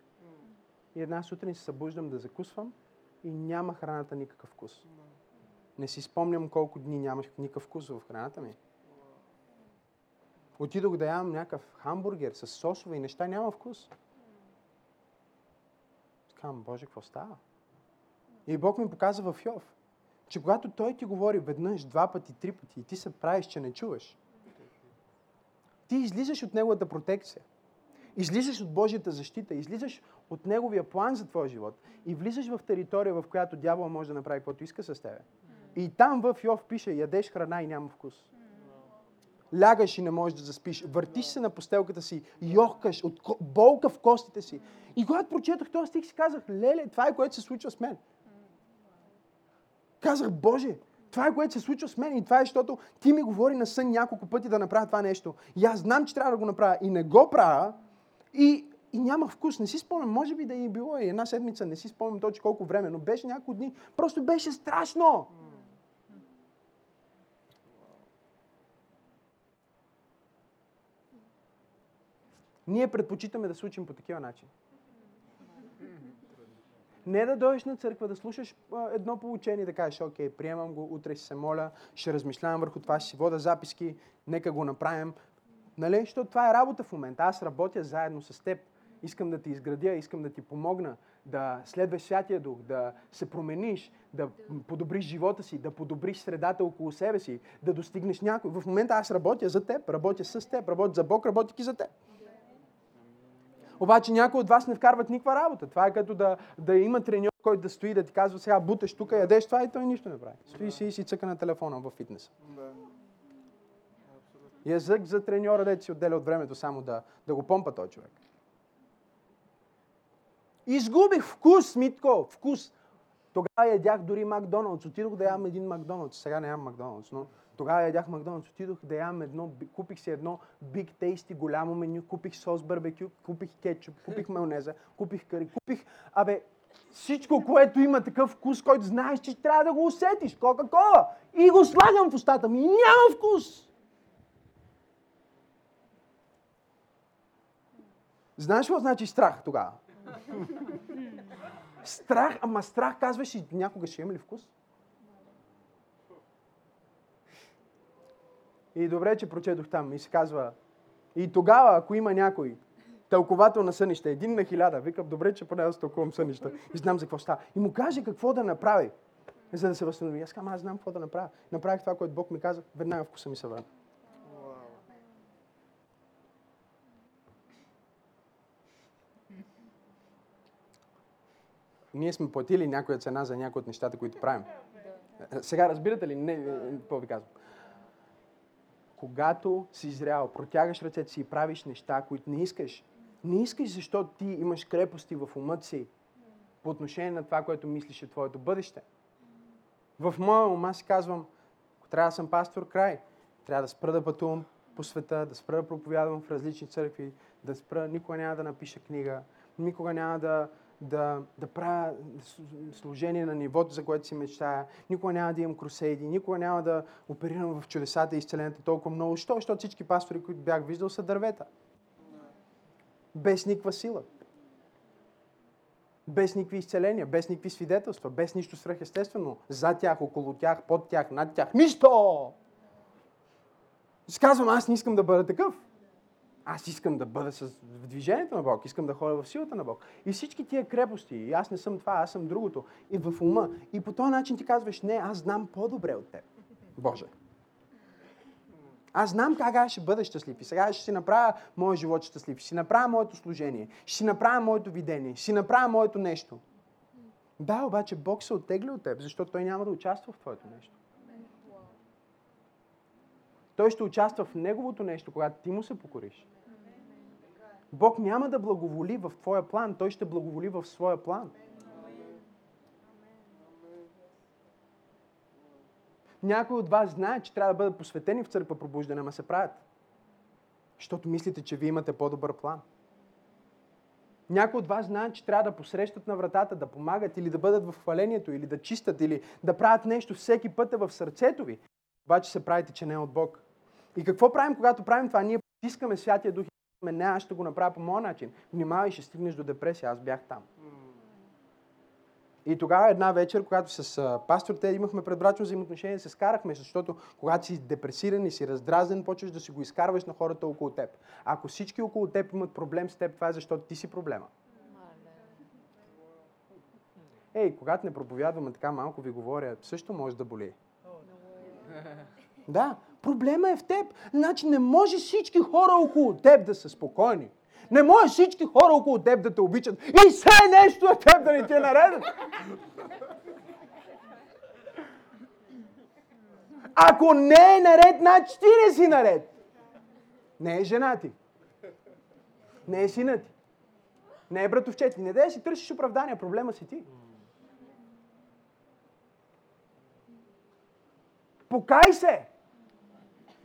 И една сутрин се събуждам да закусвам и няма храната никакъв вкус. Не си спомням колко дни нямах никакъв вкус в храната ми. Отидох да ям някакъв хамбургер с сосове и неща, няма вкус. Казвам, Боже, какво става? И Бог ми показа в Йов, че когато Той ти говори веднъж, два пъти, три пъти и ти се правиш, че не чуваш, ти излизаш от Неговата протекция. Излизаш от Божията защита, излизаш от Неговия план за твоя живот и влизаш в територия, в която дявола може да направи каквото иска с тебе. И там в Йов пише, ядеш храна и няма вкус. Лягаш и не можеш да заспиш. Въртиш се на постелката си, йохкаш от болка в костите си. И когато прочетох този стих си казах, леле, това е което се случва с мен. Казах, Боже, това е което се случва с мен и това е, защото ти ми говори на сън няколко пъти да направя това нещо. И аз знам, че трябва да го направя и не го правя и, и няма вкус. Не си спомням, може би да е било и една седмица, не си спомням точно колко време, но беше няколко дни. Просто беше страшно. Ние предпочитаме да се учим по такива начини. Не да дойдеш на църква, да слушаш едно получение и да кажеш, окей, приемам го, утре ще се моля, ще размишлявам върху това, ще си вода записки, нека го направим. Нали? Защото това е работа в момента. Аз работя заедно с теб. Искам да ти изградя, искам да ти помогна да следваш Святия Дух, да се промениш, да подобриш живота си, да подобриш средата около себе си, да достигнеш някой. В момента аз работя за теб, работя с теб, работя за Бог, работя за теб. Обаче някои от вас не вкарват никаква работа. Това е като да, да има треньор, който да стои да ти казва сега буташ тук, ядеш това и той нищо не прави. Стои си и си цъка на телефона в фитнеса. Язък за треньора, да си отделя от времето само да, да го помпа този човек. Изгубих вкус, Митко, вкус. Тогава ядях дори Макдоналдс. Отидох да ям един Макдоналдс. Сега не ям Макдоналдс, но тогава ядях Макдоналдс, отидох да ям едно, купих си едно Big Tasty голямо меню, купих сос барбекю, купих кетчуп, купих майонеза, купих кари, купих, абе, всичко, което има такъв вкус, който знаеш, че трябва да го усетиш, Кока-кола. И го слагам в устата ми и няма вкус. Знаеш какво значи страх тогава? страх, ама страх казваш и някога ще има ли вкус? И добре, че прочетох там. И се казва, и тогава, ако има някой тълковател на сънища, един на хиляда, викам, добре, че поне аз тълкувам сънища и знам за какво става. И му каже какво да направи, за да се възстанови. Аз казвам, аз знам какво да направя. Направих това, което Бог ми каза, веднага вкуса ми се върна. Ние сме платили някоя цена за някои от нещата, които правим. Сега разбирате ли? Не, какво ви казвам? когато си зрял, протягаш ръцете си и правиш неща, които не искаш, не искаш, защото ти имаш крепости в умът си по отношение на това, което мислиш е твоето бъдеще. В моя ума си казвам, ако трябва да съм пастор, край. Трябва да спра да пътувам по света, да спра да проповядвам в различни църкви, да спра, никога няма да напиша книга, никога няма да, да, да правя служение на нивото, за което си мечтая. Никога няма да имам крусейди, никога няма да оперирам в чудесата и изцеленето толкова много. Що? Защото всички пастори, които бях виждал, са дървета. Без никаква сила. Без никакви изцеления, без никакви свидетелства, без нищо свръхестествено. За тях, около тях, под тях, над тях. Нищо! Сказвам, аз не искам да бъда такъв. Аз искам да бъда с в движението на Бог, искам да ходя в силата на Бог. И всички тия крепости, и аз не съм това, аз съм другото, и в ума. И по този начин ти казваш, не, аз знам по-добре от теб, Боже. Аз знам как аз ще бъда щастлив. И сега ще си направя моят живот щастлив. Ще си направя моето служение. Ще си направя моето видение. Ще си направя моето нещо. Да, обаче Бог се оттегли от теб, защото Той няма да участва в твоето нещо. Той ще участва в Неговото нещо, когато ти му се покориш. Бог няма да благоволи в твоя план, Той ще благоволи в своя план. Някои от вас знаят, че трябва да бъдат посветени в църква пробуждане, ама се правят. Защото мислите, че вие имате по-добър план. Някои от вас знаят, че трябва да посрещат на вратата, да помагат или да бъдат в хвалението, или да чистят, или да правят нещо всеки път е в сърцето ви. Обаче се правите, че не е от Бог. И какво правим, когато правим това? Ние искаме Святия Дух не, аз ще го направя по моя начин. Внимавай, ще стигнеш до депресия. Аз бях там. И тогава една вечер, когато с а, пастор те имахме предбрачно взаимоотношение, се скарахме, защото когато си депресиран и си раздразнен, почваш да си го изкарваш на хората около теб. Ако всички около теб имат проблем с теб, това е защото ти си проблема. Ей, когато не проповядваме така малко ви говоря, също може да боли. Да, проблема е в теб. Значи не може всички хора около теб да са спокойни. Не може всички хора около теб да те обичат. И все нещо е теб да не ти е наред. Ако не е наред, значи ти не си наред. Не е жена ти. Не е сина ти. Не е братовчет ти. Не да си търсиш оправдания. Проблема си ти. Покай се!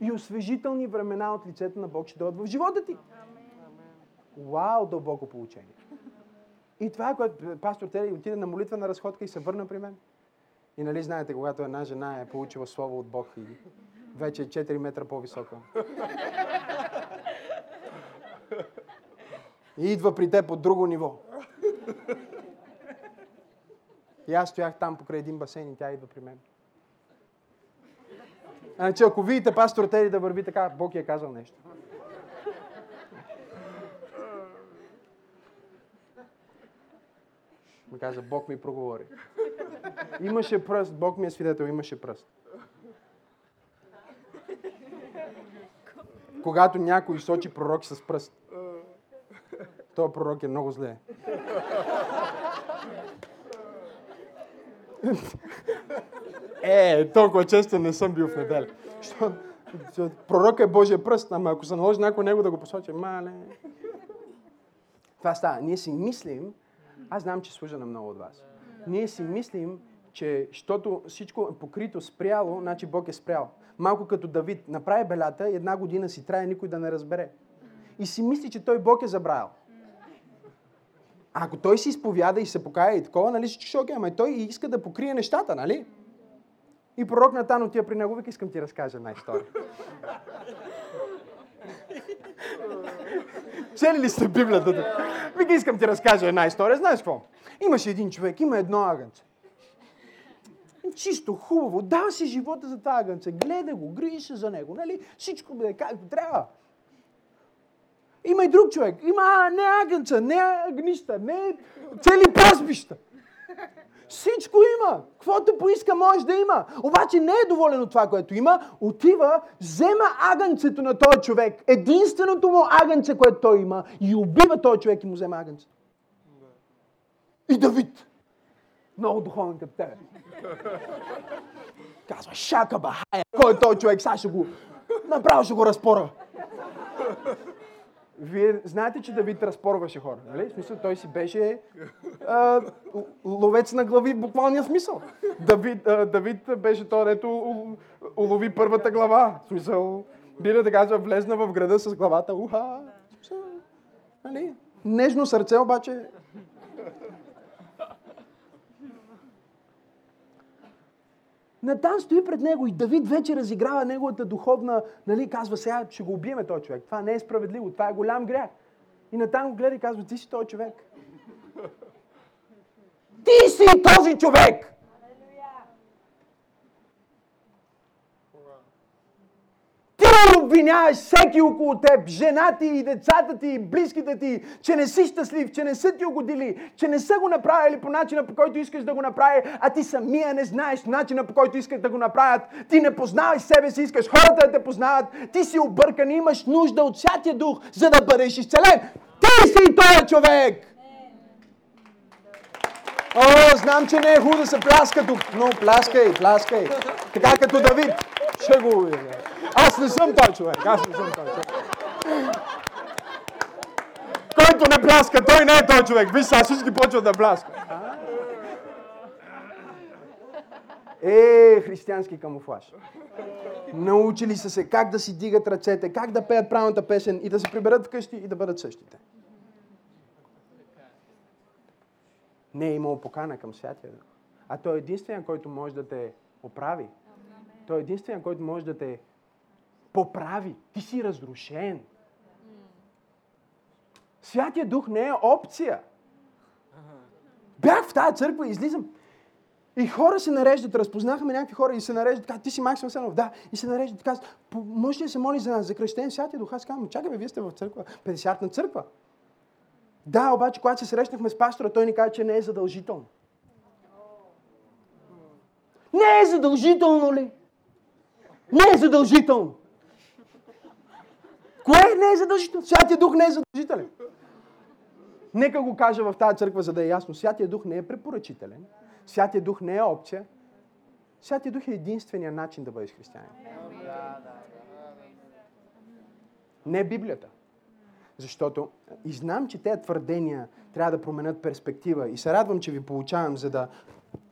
И освежителни времена от лицето на Бог ще дойдат в живота ти. Вау, дълбоко получение. И това е което пастор Тери отиде на молитва на разходка и се върна при мен. И нали знаете, когато една жена е получила слово от Бог и вече е 4 метра по-висока. И идва при теб от друго ниво. И аз стоях там покрай един басейн и тя идва при мен. Значи, ако видите пастор Тери да върви така, Бог е казал нещо. Ми каза, Бог ми проговори. Имаше пръст, Бог ми е свидетел, имаше пръст. Когато някой сочи пророк с пръст, този пророк е много зле. Е, толкова често не съм бил в неделя. Пророк е Божия пръст, ама ако се наложи някой него да го посочи, мале. Това става. Ние си мислим, аз знам, че служа на много от вас. Ние си мислим, че защото всичко е покрито, спряло, значи Бог е спрял. Малко като Давид. Направи белята една година си трае никой да не разбере. И си мисли, че той Бог е забравил. А ако той си изповяда и се покая и такова, нали ще окей, ама той иска да покрие нещата, нали? И пророк Натан отива при него, вика, искам ти разкажа една история. Чели ли сте Библията? Вика, искам ти разкажа една история. Знаеш какво? Имаше един човек, има едно агънце. Чисто, хубаво, дава си живота за това агънце, гледа го, грижи се за него, нали? Всичко да е както трябва. Има и друг човек. Има не агънца, не агнища, не цели паспища. Всичко има. Каквото поиска, може да има. Обаче не е доволен от това, което има. Отива, взема агънцето на този човек. Единственото му агънце, което той има. И убива този човек и му взема агънцето. И Давид. Много духовен като тебе. Казва, шака бахая. Кой е този човек? Сега ще го... Направо ще го разпора. Вие знаете, че Давид разпорваше хора, нали? В смисъл, той си беше а, ловец на глави буквалния смисъл. Давид, а, Давид беше то, дето улови първата глава. В смисъл, биля да казва, влезна в града с главата. Уха! Нали? Нежно сърце обаче Натан стои пред него и Давид вече разиграва неговата духовна, нали, казва сега ще го убиеме този човек. Това не е справедливо, това е голям грях. И Натан го гледа и казва, ти си този човек. Ти си този човек! Обвиняваш всеки около теб, жена ти и децата ти и близките ти, че не си щастлив, че не са ти угодили, че не са го направили по начина по който искаш да го направи, а ти самия не знаеш начина по който искаш да го направят. Ти не познаваш себе си, искаш хората да те познават. Ти си объркан и имаш нужда от Святия Дух, за да бъдеш изцелен. Ти си този човек! О, знам, че не е хубаво да се пляска тук, но пляскай, пляскай. Така като Давид. Ще го Аз не съм той човек. Аз не съм той човек. Който не пляска, той не е той човек. Виж, сега всички почват да пляскат. Е, християнски камуфлаж. Научили са се как да си дигат ръцете, как да пеят правилната песен и да се приберат вкъщи и да бъдат същите. Не е имал покана към Святия. А той е единствения, който може да те оправи. Той е единствения, който може да те поправи. Ти си разрушен. Святия Дух не е опция. Бях в тази църква и излизам. И хора се нареждат, разпознахме някакви хора и се нареждат, така, ти си Максим Сенов, да, и се нареждат, казват, може ли да се моли за нас, за кръщен Святия Дух? Аз казвам, чакай, вие сте в църква, 50 на църква. Да, обаче, когато се срещнахме с пастора, той ни каза, че не е задължително. Не е задължително ли? Не е задължително. Кое не е задължително? Святия Дух не е задължителен. Нека го кажа в тази църква, за да е ясно. Святия Дух не е препоръчителен. Святия Дух не е опция. Святия Дух е единствения начин да бъдеш християнин. Не Библията. Защото и знам, че тези твърдения трябва да променят перспектива. И се радвам, че ви получавам, за да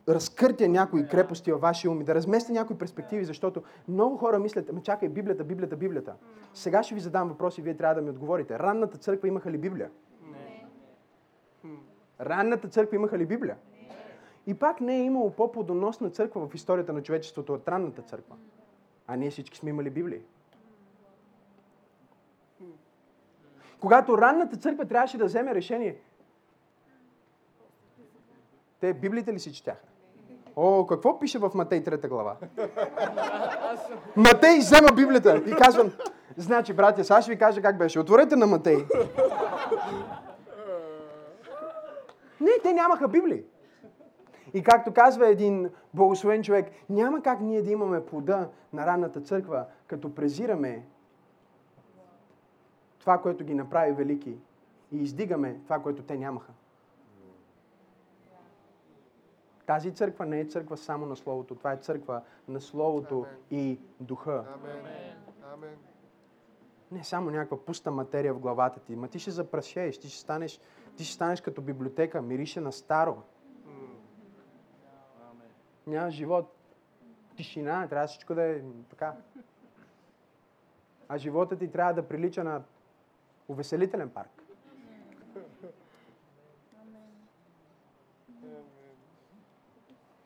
разкъртя някои крепости във вашия ум и да разместя някои перспективи, защото много хора мислят, ама чакай, Библията, Библията, Библията. Сега ще ви задам въпрос и вие трябва да ми отговорите. Ранната църква имаха ли Библия? Не. Ранната църква имаха ли Библия? Не. И пак не е имало по-плодоносна църква в историята на човечеството от ранната църква. А ние всички сме имали Библии. Когато ранната църква трябваше да вземе решение, те Библията ли си четяха? О, какво пише в Матей 3 глава? Матей взема Библията и казвам, значи, братя, сега ще ви кажа как беше. Отворете на Матей. Не, те нямаха Библии. И както казва един благословен човек, няма как ние да имаме плода на ранната църква, като презираме това, което ги направи велики и издигаме това, което те нямаха. Тази църква не е църква само на Словото, това е църква на Словото Амен. и Духа. Амен. Не само някаква пуста материя в главата ти. Ма ти ще запрашееш, ти ще станеш, ти ще станеш като библиотека, мирише на старо. Няма живот. Тишина, трябва всичко да е така. А живота ти трябва да прилича на увеселителен парк.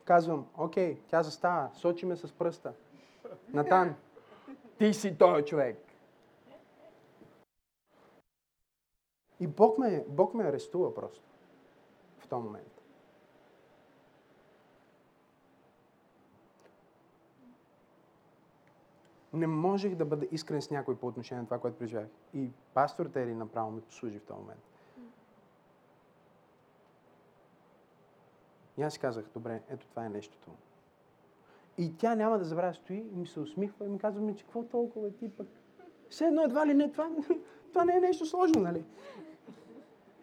Казвам, окей, тя застава, сочи ме с пръста. Натан, ти си той човек. И Бог ме, Бог ме арестува просто в този момент. Не можех да бъда искрен с някой по отношение на това, което преживях. И пастор Тери направо ми послужи в този момент. И аз си казах, добре, ето това е нещото. И тя няма да забравя, стои и ми се усмихва и ми казва, ми, че какво толкова ти пък? Все едно едва ли не, това, това не е нещо сложно, нали?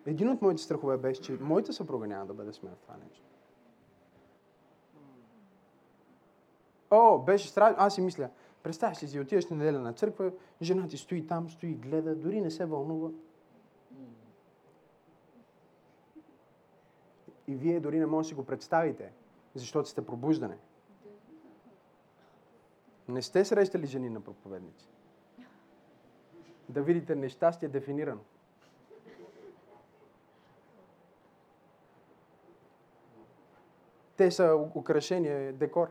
Един от моите страхове беше, че моята съпруга няма да бъде смея в това нещо. О, беше страшно. Аз си мисля, представяш си, отиваш неделя на църква, жена ти стои там, стои, гледа, дори не се вълнува. И вие дори не можете да си го представите, защото сте пробуждане. Не сте срещали жени на проповедници. Да видите нещастие дефинирано. Те са украшение, декор.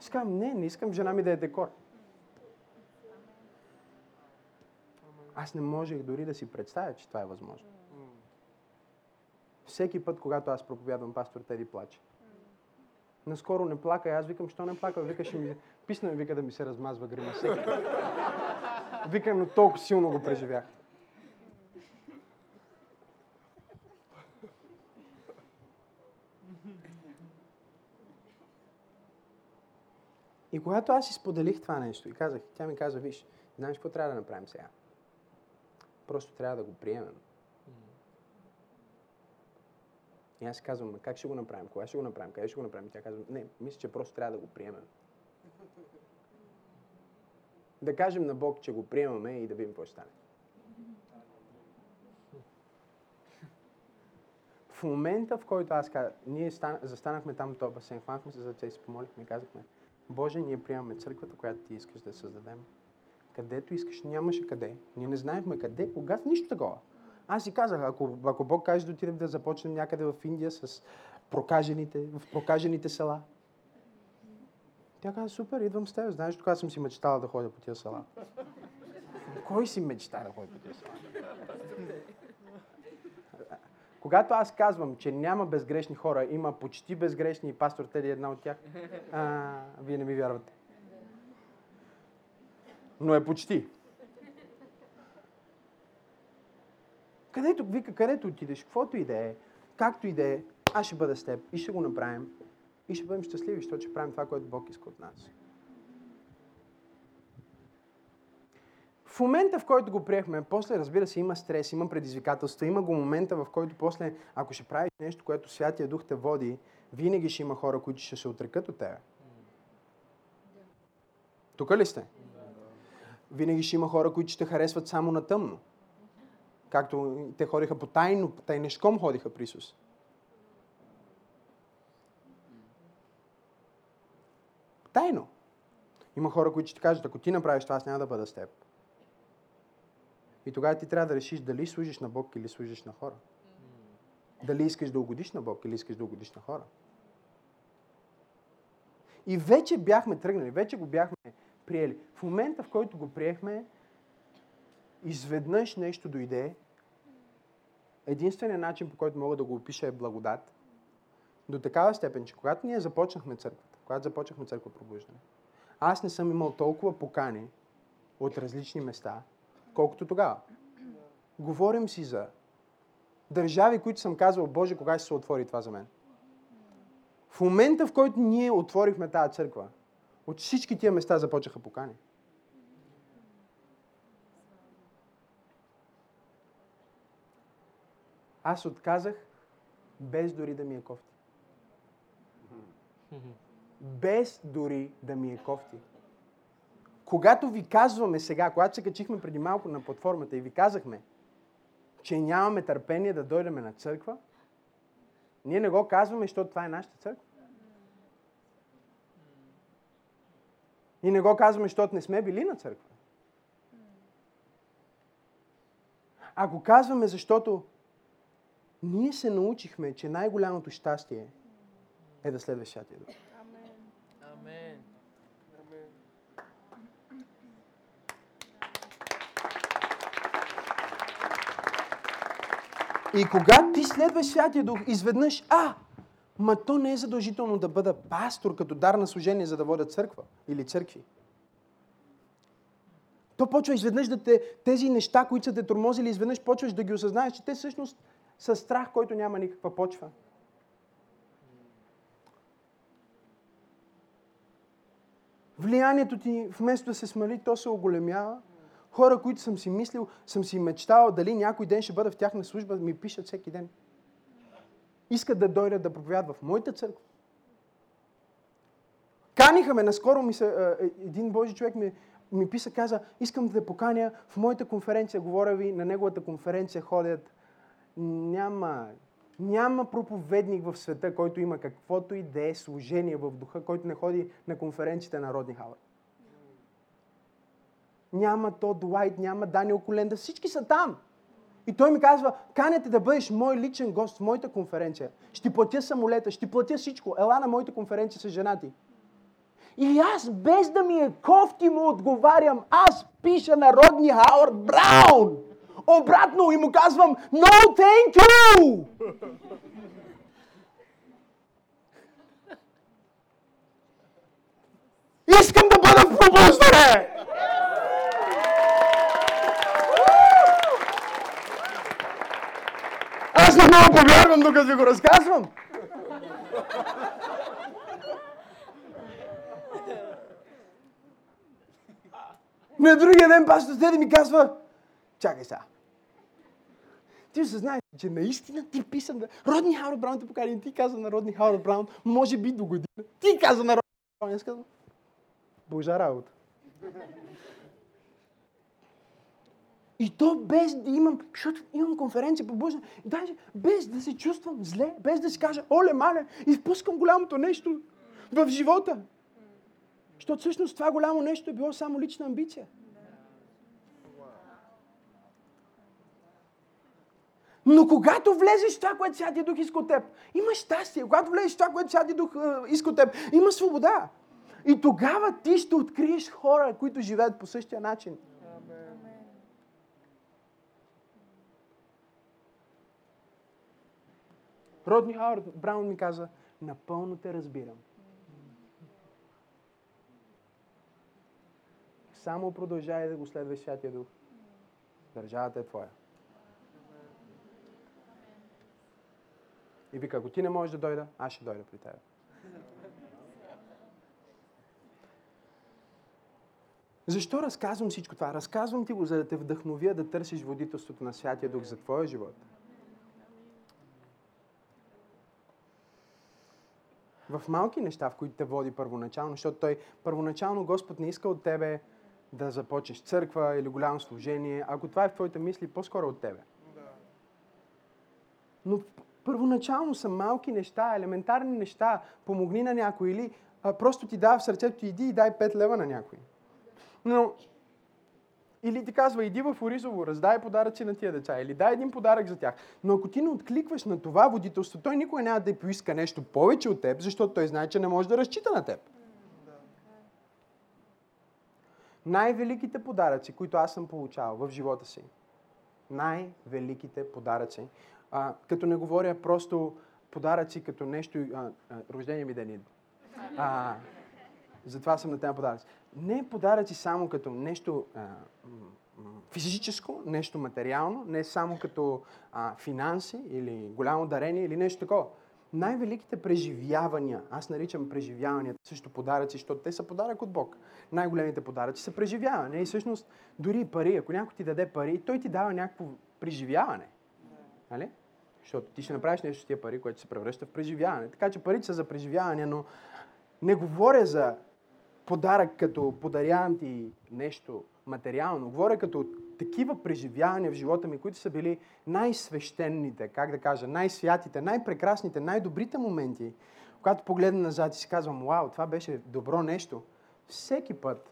Искам, не, не искам жена ми да е декор. Аз не можех дори да си представя, че това е възможно. Всеки път, когато аз проповядвам, пастор Теди плаче. Наскоро не плака, аз викам, що не плака? Вика, ми... Писна ми вика да ми се размазва грима всеки. Вика, но толкова силно го преживях. И когато аз изподелих това нещо и казах, тя ми каза, виж, знаеш какво трябва да направим сега? Просто трябва да го приемем. И аз казвам, как ще го направим? Кога ще го направим? Къде ще го направим? тя казва, не, мисля, че просто трябва да го приемем. Да кажем на Бог, че го приемаме и да видим какво ще стане. В момента, в който аз казах, ние стан, застанахме там в този басейн, хванахме се за ръце и се помолихме и казахме, Боже, ние приемаме църквата, която ти искаш да създадем. Където искаш, нямаше къде. Ние не знаехме къде, кога, нищо такова. Аз си казах, ако, ако Бог каже да отидем да започнем някъде в Индия с прокажените, в прокажените села. Тя каза, супер, идвам с теб. Знаеш, тогава съм си мечтала да ходя по тия села. Кой си мечта да ходи по тия села? Когато аз казвам, че няма безгрешни хора, има почти безгрешни и пастор Теди е една от тях, а, вие не ми вярвате. Но е почти. Където, вика, където отидеш, каквото и да е, както и да е, аз ще бъда с теб и ще го направим. И ще бъдем щастливи, защото ще правим това, което Бог иска от нас. В момента, в който го приехме, после, разбира се, има стрес, има предизвикателства, има го момента, в който после, ако ще правиш нещо, което Святия Дух те води, винаги ще има хора, които ще се отрекат от тебе. Тук ли сте? Винаги ще има хора, които ще харесват само на тъмно. Както те ходиха по тайно, тайнешком ходиха при Исус. Тайно. Има хора, които ще кажат, ако ти направиш това, аз няма да бъда с теб. И тогава ти трябва да решиш дали служиш на Бог или служиш на хора. Дали искаш да угодиш на Бог или искаш да угодиш на хора. И вече бяхме тръгнали, вече го бяхме приели. В момента, в който го приехме, изведнъж нещо дойде. Единственият начин, по който мога да го опиша е благодат. До такава степен, че когато ние започнахме църквата, когато започнахме църква пробуждане, аз не съм имал толкова покани от различни места, колкото тогава. Говорим си за държави, които съм казал, Боже, кога ще се отвори това за мен. В момента, в който ние отворихме тази църква, от всички тия места започнаха покани. Аз отказах без дори да ми е кофти. Без дори да ми е кофти. Когато ви казваме сега, когато се качихме преди малко на платформата и ви казахме, че нямаме търпение да дойдем на църква, ние не го казваме, защото това е нашата църква. И не го казваме, защото не сме били на църква. А го казваме, защото ние се научихме, че най-голямото щастие е да следваш Святия Дух. Амен. И когато ти следваш Святия Дух, изведнъж, а, ма то не е задължително да бъда пастор като дар на служение, за да водя църква или църкви. То почва изведнъж да те, тези неща, които са те тормозили, изведнъж почваш да ги осъзнаеш, че те всъщност са страх, който няма никаква почва. Влиянието ти, вместо да се смали, то се оголемява. Хора, които съм си мислил, съм си мечтал дали някой ден ще бъда в тяхна служба, ми пишат всеки ден. Искат да дойдат да проповядат в моята църква. Каниха ме, наскоро ми се, един Божи човек ми, ми писа, каза, искам да те поканя в моята конференция, говоря ви, на неговата конференция ходят. Няма, няма проповедник в света, който има каквото и да е служение в духа, който не ходи на конференциите на Родни Хауърд. Няма то Дуайт, няма Даниел Коленда, всички са там. И той ми казва, канете да бъдеш мой личен гост в моята конференция. Ще платя самолета, ще платя всичко. Ела на моята конференция с жена ти. И аз, без да ми е кофти, му отговарям. Аз пиша народни Хауърд Браун. Обратно и му казвам, no thank you! Искам да бъда в пробуждане! Аз не мога повярвам, докато ви го разказвам. На другия ден пастор Теди ми казва, чакай сега. Ти знаеш, че наистина ти писам да... Родни Хауърд Браун те покани, ти каза на Родни Хауърд Браун, може би до година. Ти каза на Родни Браун, аз казвам, Божа работа. И то без да имам, защото имам конференция по Божия, даже без да се чувствам зле, без да си кажа, оле, мале, изпускам голямото нещо в живота. Защото всъщност това голямо нещо е било само лична амбиция. Но когато влезеш в това, което Святия Дух иска от теб, има щастие. Когато влезеш в това, което Святия Дух е, иска от теб, има свобода. И тогава ти ще откриеш хора, които живеят по същия начин. Родни Хауърд Браун ми каза, напълно те разбирам. Само продължай да го следваш Святия Дух. Държавата е твоя. И вика, ако ти не можеш да дойда, аз ще дойда при теб. Защо разказвам всичко това? Разказвам ти го, за да те вдъхновя да търсиш водителството на Святия Дух за твоя живот. В малки неща, в които те води първоначално, защото той първоначално Господ не иска от тебе да започнеш църква или голямо служение. Ако това е в твоите мисли, по-скоро от тебе. Но първоначално са малки неща, елементарни неща. Помогни на някой или а, просто ти дава в сърцето иди и дай 5 лева на някой. Но или ти казва, иди в Оризово, раздай подаръци на тия деца, или дай един подарък за тях. Но ако ти не откликваш на това водителство, той никога няма да поиска нещо повече от теб, защото той знае, че не може да разчита на теб. Най-великите подаръци, които аз съм получавал в живота си, най-великите подаръци, а, като не говоря просто подаръци като нещо, а, а, рождение ми ден идва. А, затова съм на тема подаръци. Не подаръци само като нещо а, физическо, нещо материално, не само като а, финанси или голямо дарение или нещо такова. Най-великите преживявания, аз наричам преживяванията също подаръци, защото те са подарък от Бог. Най-големите подаръци са преживяване. И всъщност дори пари, ако някой ти даде пари, той ти дава някакво преживяване. Нали? Защото ти ще направиш нещо с тия пари, което се превръща в преживяване. Така че парите са за преживяване, но не говоря за подарък, като подарявам ти нещо материално. Говоря като такива преживявания в живота ми, които са били най-свещените, как да кажа, най-святите, най-прекрасните, най-добрите моменти. Когато погледна назад и си казвам, вау, това беше добро нещо. Всеки път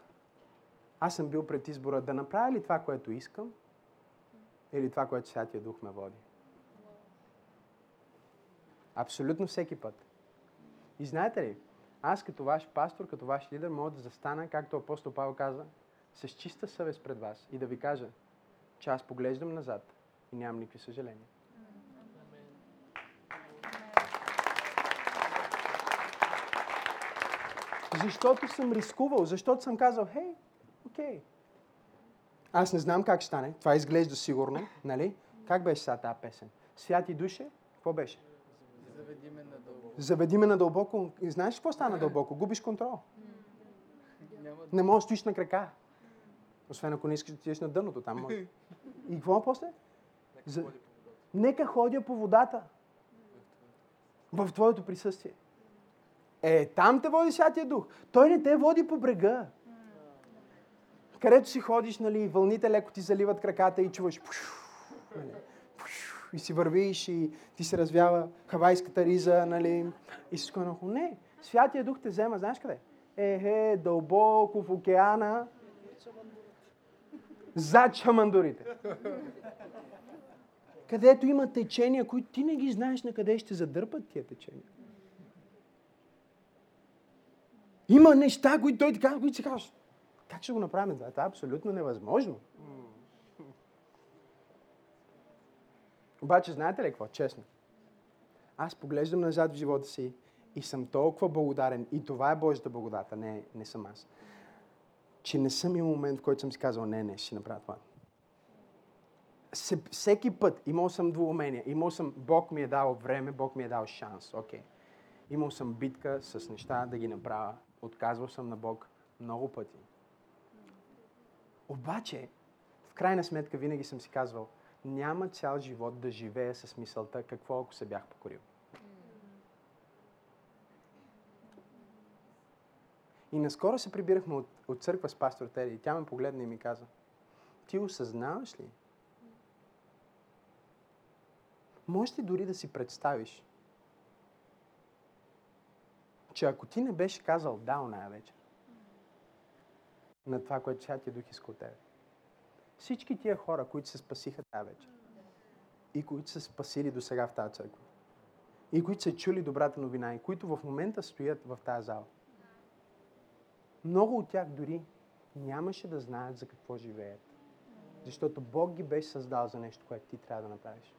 аз съм бил пред избора да направя ли това, което искам, или това, което Святия Дух ме води. Абсолютно всеки път. И знаете ли, аз като ваш пастор, като ваш лидер, мога да застана, както апостол Павел каза, с чиста съвест пред вас и да ви кажа, че аз поглеждам назад и нямам никакви съжаления. Защото съм рискувал, защото съм казал, хей, окей. Аз не знам как ще стане. Това изглежда сигурно, нали? Как беше сега тази песен? Святи душе? Какво беше? Заведи ме надолу. Заведи ме надълбоко. И знаеш какво стана дълбоко? Губиш контрол. Не можеш да стоиш на крака. Освен ако не искаш да отидеш на дъното, там може. И какво после? За... Нека ходя по водата. В твоето присъствие. Е, там те води Святия Дух. Той не те води по брега. Където си ходиш, нали, вълните леко ти заливат краката и чуваш. пуш, нали, И си вървиш и ти се развява хавайската риза, нали, и всичко едно. Не, Святия Дух те взема, знаеш къде? Ехе, дълбоко в океана, зад шамандурите. Където има течения, които ти не ги знаеш на къде ще задърпат тия течения. Има неща, които той ти казва, които си казваш. Как ще го направим това? Това е абсолютно невъзможно. Обаче, знаете ли какво? Честно. Аз поглеждам назад в живота си и съм толкова благодарен. И това е Божията благодат, а не, не съм аз. Че не съм имал момент, в който съм си казал, не, не, ще направя това. Се, всеки път имал съм двуумения. Имал съм, Бог ми е дал време, Бог ми е дал шанс. Окей. Okay. Имал съм битка с неща да ги направя. Отказвал съм на Бог много пъти. Обаче, в крайна сметка винаги съм си казвал, няма цял живот да живея с мисълта какво ако се бях покорил. И наскоро се прибирахме от, от църква с пастор Тери и тя ме погледна и ми каза, ти осъзнаваш ли? Можеш ли дори да си представиш, че ако ти не беше казал да оная вечер, на това, което Святия Дух иска от тебе, всички тия хора, които се спасиха тази вечер и които са спасили до сега в тази църква и които са чули добрата новина и които в момента стоят в тази зала, много от тях дори нямаше да знаят за какво живеят. Защото Бог ги беше създал за нещо, което ти трябва да направиш.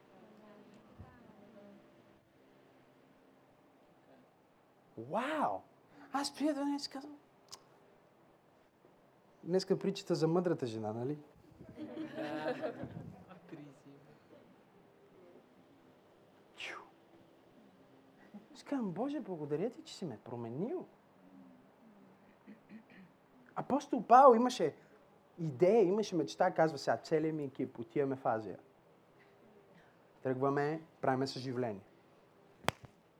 Вау! Аз стоя да не си казвам. Днеска причата за мъдрата жена, нали? Чу. Си казвам, Боже, благодаря ти, че си ме променил. Апостол Павел имаше идея, имаше мечта, казва сега, целият ми екип, отиваме в Азия. Тръгваме, правиме съживление.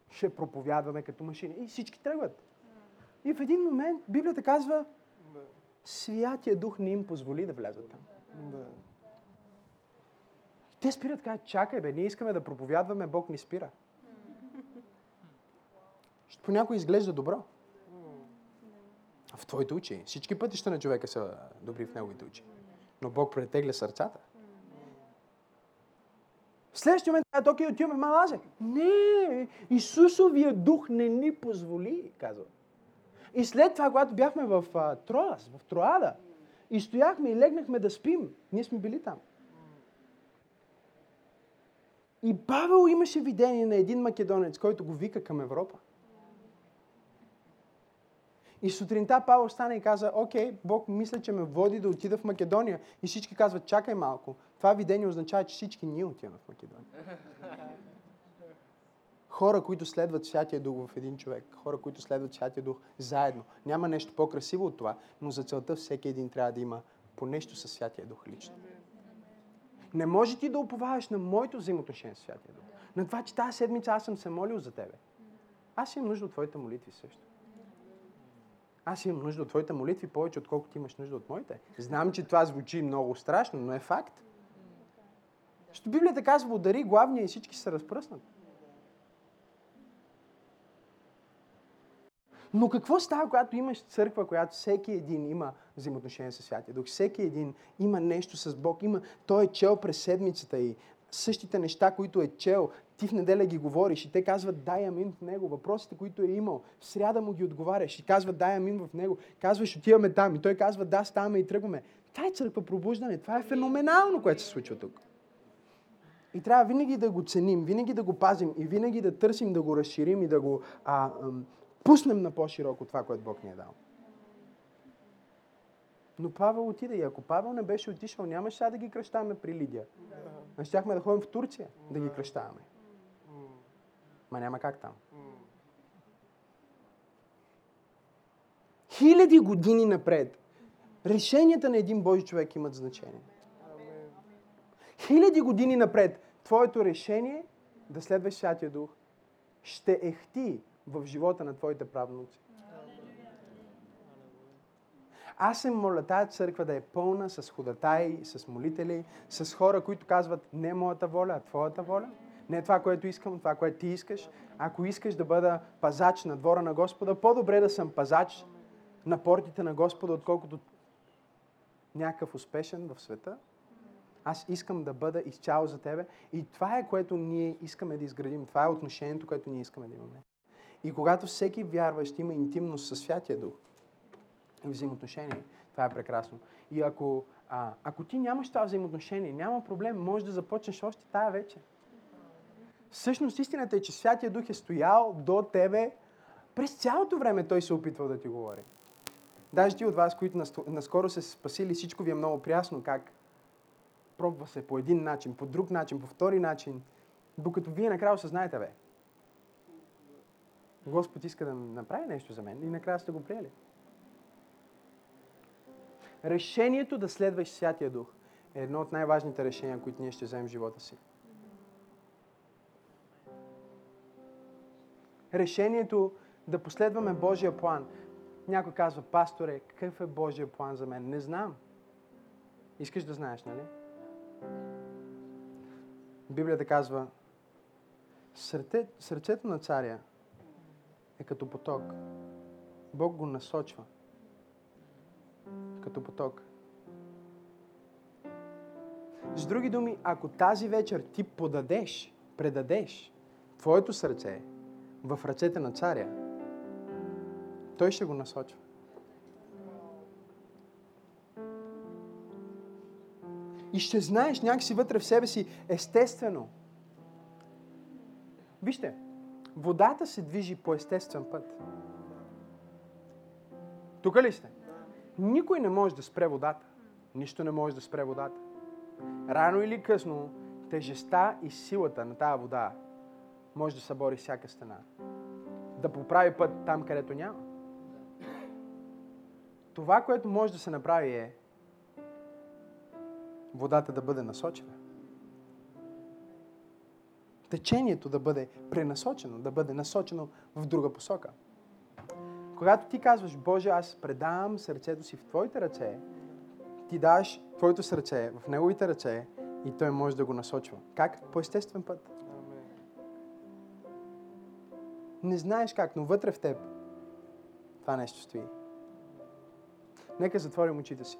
Ще проповядваме като машини. И всички тръгват. И в един момент Библията казва. Святия Дух не им позволи да влязат там. Да. Те спират, казват, чакай бе, ние искаме да проповядваме, Бог ни спира. Ще Понякога изглежда добро. В твоите очи. Всички пътища на човека са добри в неговите очи. Но Бог претегля сърцата. В следващия момент казват, окей, отиваме в Малазия. Не, Исусовия дух не ни позволи, казва. И след това, когато бяхме в Троас, в Троада, и стояхме и легнахме да спим, ние сме били там. И Павел имаше видение на един македонец, който го вика към Европа. И сутринта Павел стана и каза, окей, Бог мисля, че ме води да отида в Македония. И всички казват, чакай малко. Това видение означава, че всички ние отиваме в Македония. Хора, които следват Святия Дух в един човек. Хора, които следват Святия Дух заедно. Няма нещо по-красиво от това, но за целта всеки един трябва да има по нещо със Святия Дух лично. Не може ти да уповаваш на моето взаимоотношение с Святия Дух. На това, че тази седмица аз съм се молил за тебе. Аз имам нужда от твоите молитви също. Аз имам нужда от твоите молитви повече, отколкото имаш нужда от моите. Знам, че това звучи много страшно, но е факт. Защото Библията казва, удари главния и всички се разпръснат. Но какво става, когато имаш църква, която всеки един има взаимоотношение с Святия Дух? Всеки един има нещо с Бог. Има, той е чел през седмицата и същите неща, които е чел, ти в неделя ги говориш и те казват дай амин в него. Въпросите, които е имал, в сряда му ги отговаряш и казват дай амин в него. Казваш отиваме там и той казва да, ставаме и тръгваме. Това е църква пробуждане. Това е феноменално, което се случва тук. И трябва винаги да го ценим, винаги да го пазим и винаги да търсим да го разширим и да го а, пуснем на по-широко това, което Бог ни е дал. Но Павел отиде и ако Павел не беше отишъл, нямаше да ги кръщаваме при Лидия. А щяхме да ходим в Турция да ги кръщаваме. Ма няма как там. Хиляди години напред решенията на един Божи човек имат значение. Хиляди години напред твоето решение да следваш Святия Дух ще ехти в живота на твоите правнуци. Аз се моля тази църква да е пълна с ходатаи, с молители, с хора, които казват не моята воля, а твоята воля. Не това, което искам, това, което ти искаш. Ако искаш да бъда пазач на двора на Господа, по-добре да съм пазач на портите на Господа, отколкото някакъв успешен в света. Аз искам да бъда изцяло за тебе. И това е което ние искаме да изградим. Това е отношението, което ние искаме да имаме. И когато всеки вярващ има интимност със Святия Дух, взаимоотношение, това е прекрасно. И ако, а, ако ти нямаш това взаимоотношение, няма проблем, можеш да започнеш още тая вечер. Всъщност истината е, че Святия Дух е стоял до тебе през цялото време той се опитвал да ти говори. Даже ти от вас, които наскоро се спасили, всичко ви е много прясно как пробва се по един начин, по друг начин, по втори начин, докато вие накрая осъзнаете, бе. Господ иска да направи нещо за мен и накрая сте го приели. Решението да следваш Святия Дух е едно от най-важните решения, които ние ще вземем в живота си. Решението да последваме Божия план. Някой казва, пасторе, какъв е Божия план за мен? Не знам. Искаш да знаеш, нали? Библията казва, сърце, сърцето на царя е като поток. Бог го насочва като поток. С други думи, ако тази вечер ти подадеш, предадеш твоето сърце в ръцете на царя, той ще го насочва. И ще знаеш някакси вътре в себе си естествено. Вижте, водата се движи по естествен път. Тук ли сте? Никой не може да спре водата. Нищо не може да спре водата. Рано или късно, тежестта и силата на тази вода може да събори всяка стена. да поправи път там, където няма. Това, което може да се направи е водата да бъде насочена. Течението да бъде пренасочено, да бъде насочено в друга посока. Когато ти казваш, Боже, аз предавам сърцето си в Твоите ръце, ти даваш Твоето сърце в Неговите ръце и Той може да го насочва. Как? По естествен път. Не знаеш как, но вътре в теб това нещо стои. Нека затворим очите си.